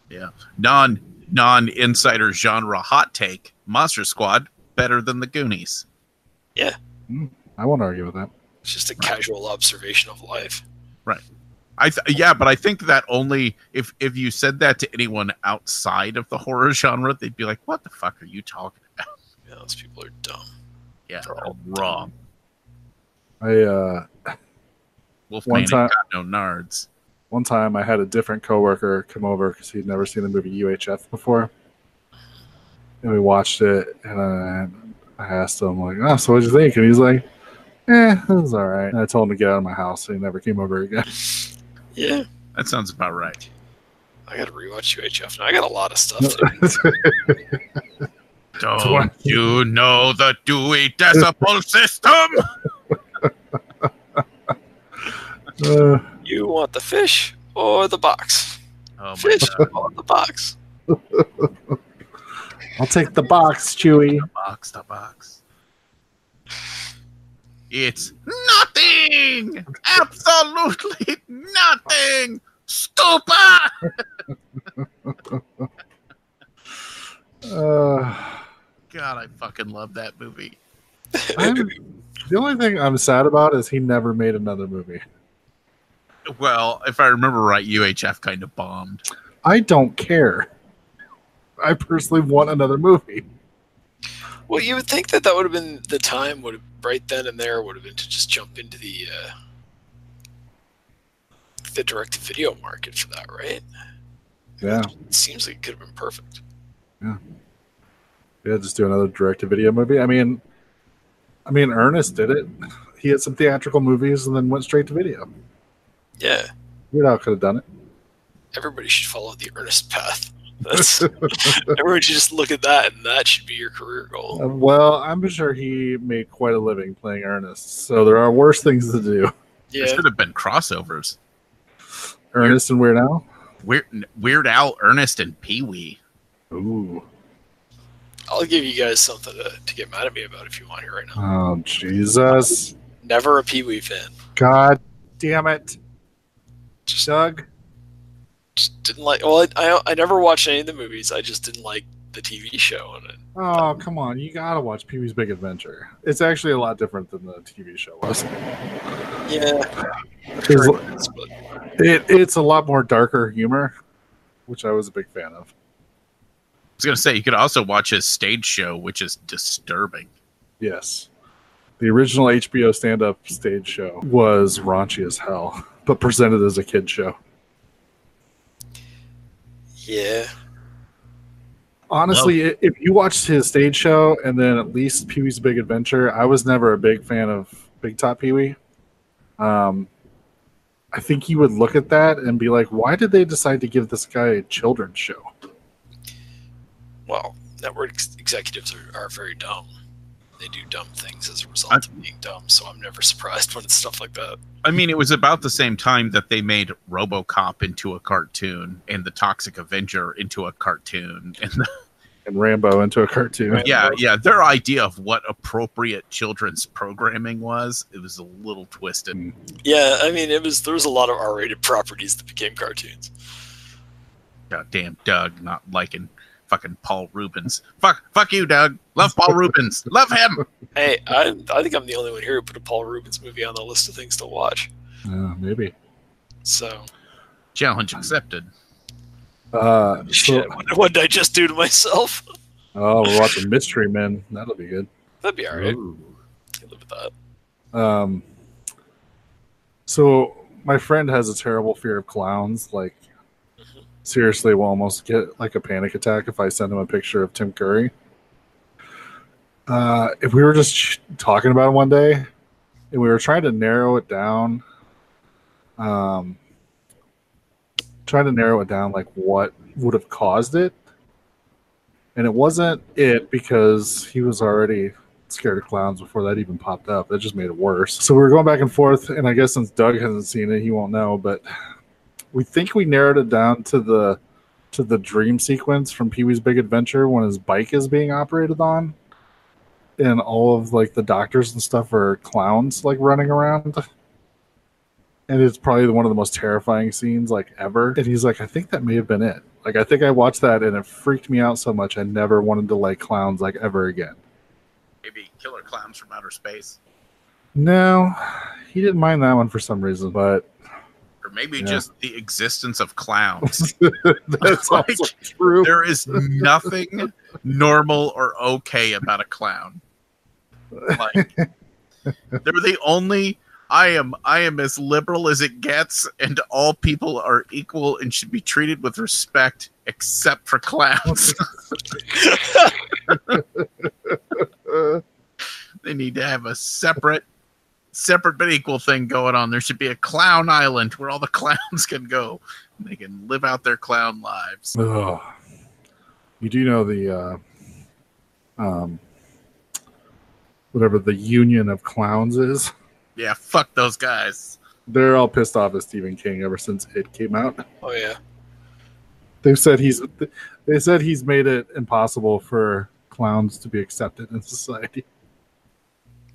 yeah, non non insider genre hot take: Monster Squad better than the Goonies. Yeah.
Hmm, I won't argue with that.
It's just a casual observation of life. Right.
I th- yeah, but I think that only if if you said that to anyone outside of the horror genre, they'd be like, "What the fuck are you talking about?"
Yeah, those people are dumb.
Yeah,
They're all
wrong.
I uh,
Wolfman
One time-
got no nards.
one time I had a different coworker come over because he'd never seen the movie UHF before, and we watched it. And I, I asked him like, "Oh, so what'd you think?" And he's like, "Eh, it was all right." And I told him to get out of my house, so he never came over again.
Yeah,
That sounds about right.
I got to rewatch UHF now. I got a lot of stuff.
Don't you know the Dewey Decimal System?
uh,
you want the fish or the box?
Oh my
Fish
god!
or the box?
I'll take the box, Chewy.
Box to box. It's nothing. Absolutely nothing. Stupid.
Uh,
God, I fucking love that movie.
I'm, the only thing I'm sad about is he never made another movie.
Well, if I remember right, UHF kind of bombed.
I don't care. I personally want another movie.
Well, you would think that that would have been the time. Would have right then and there would have been to just jump into the uh, the direct to video market for that, right?
Yeah,
It seems like it could have been perfect.
Yeah. Yeah. Just do another direct-to-video movie. I mean, I mean, Ernest did it. He had some theatrical movies and then went straight to video.
Yeah,
Weird Al could have done it.
everybody should follow the Ernest path. That's everyone should just look at that, and that should be your career goal.
Uh, well, I'm sure he made quite a living playing Ernest, so there are worse things to do.
There
Yeah,
should have been crossovers.
Ernest and Weird Al.
Weird, Weird Al, Ernest, and Pee Wee.
Ooh.
I'll give you guys something to, to get mad at me about if you want here right now.
Oh Jesus!
Never a Pee Wee fan.
God damn it, Doug.
Just didn't like. Well, I, I I never watched any of the movies. I just didn't like the TV show on it.
Oh come on! You gotta watch Pee Wee's Big Adventure. It's actually a lot different than the TV show was.
Yeah,
It's,
but
it, it's a lot more darker humor, which I was a big fan of.
I was gonna say you could also watch his stage show, which is disturbing.
Yes. The original HBO stand up stage show was raunchy as hell, but presented as a kid show.
Yeah,
Honestly, i if you watched his stage show and then at least Pee Wee's Big Adventure, I was never a big fan of Big Top Pee Wee. Um, I think you would look at that and be like, why did they decide to give this guy a children's show?
well, network ex- executives are, are very dumb. They do dumb things as a result of being dumb. So I'm never surprised when it's stuff like that.
I mean, it was about the same time that they made RoboCop into a cartoon and the Toxic Avenger into a cartoon, and the,
And Rambo into a cartoon.
yeah, yeah, their idea of what appropriate children's programming was, it was a little twisted.
Mm.
Yeah, I mean, it was there was a lot of R-rated properties that became cartoons.
Goddamn Doug not liking fucking Paul Reubens. Fuck, fuck you, Doug. Love Paul Reubens. Love him.
Hey, I I think I'm the only one here who put a Paul Reubens movie on the list of things to watch.
Yeah, maybe.
So
Challenge accepted.
Uh, so-
shit, what, what did I just do to myself?
oh, we're watching Mystery Men. That'll be good.
That'd be all right.
Ooh.
Can live with that.
Um, so my friend has a terrible fear of clowns. Like, seriously, will almost get like a panic attack if I send him a picture of Tim Curry. Uh, if we were just talking about it one day, and we were trying to narrow it down, um, trying to narrow it down, like what would have caused it, and it wasn't it because he was already scared of clowns before that even popped up. That just made it worse. So we were going back and forth, and I guess since Doug hasn't seen it, he won't know. But we think we narrowed it down to the to the dream sequence from Pee Wee's Big Adventure when his bike is being operated on, and all of like the doctors and stuff are clowns like running around. And it's probably one of the most terrifying scenes like ever. And he's like, I think that may have been it. Like I think I watched that and it freaked me out so much I never wanted to like clowns like ever again.
Maybe Killer Clowns from Outer Space.
No, he didn't mind that one for some reason, but
Or maybe
Yeah.
just the existence of clowns.
that's
Like,
true.
there is nothing normal or okay about a clown. Like they're the only I am I am as liberal as it gets and all people are equal and should be treated with respect except for clowns. They need to have a separate separate but equal thing going on. There should be a clown island where all the clowns can go. And they can live out their clown lives.
ugh. You do know the uh, um, whatever the union of clowns is.
Yeah, fuck those guys.
They're all pissed off at Stephen King ever since it came out.
Oh yeah.
They've said he's they said he's made it impossible for clowns to be accepted in society.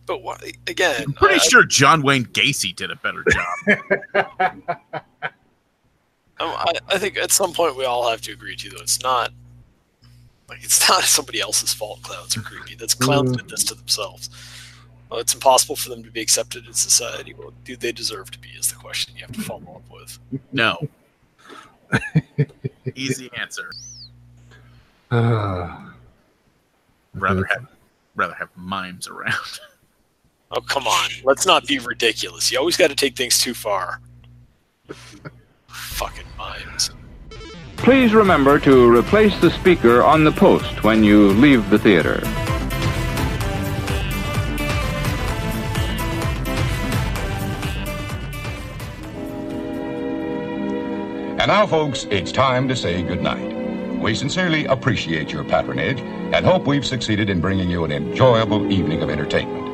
But why, again,
I'm pretty
I,
sure John Wayne Gacy did a better job.
I, I think at some point we all have to agree to though. It's not like it's not somebody else's fault. Clowns are creepy. That's clowns
Mm.
did this to themselves. Well, it's impossible for them to be accepted in society. Well, do they deserve to be? Is the question you have to follow up with.
No. Easy answer.
Uh,
Rather have rather have mimes around.
Oh, come on. Let's not be ridiculous. You always got to take things too far. Fucking mimes.
Please remember to replace the speaker on the post when you leave the theater.
And now, folks, it's time to say goodnight. We sincerely appreciate your patronage and hope we've succeeded in bringing you an enjoyable evening of entertainment.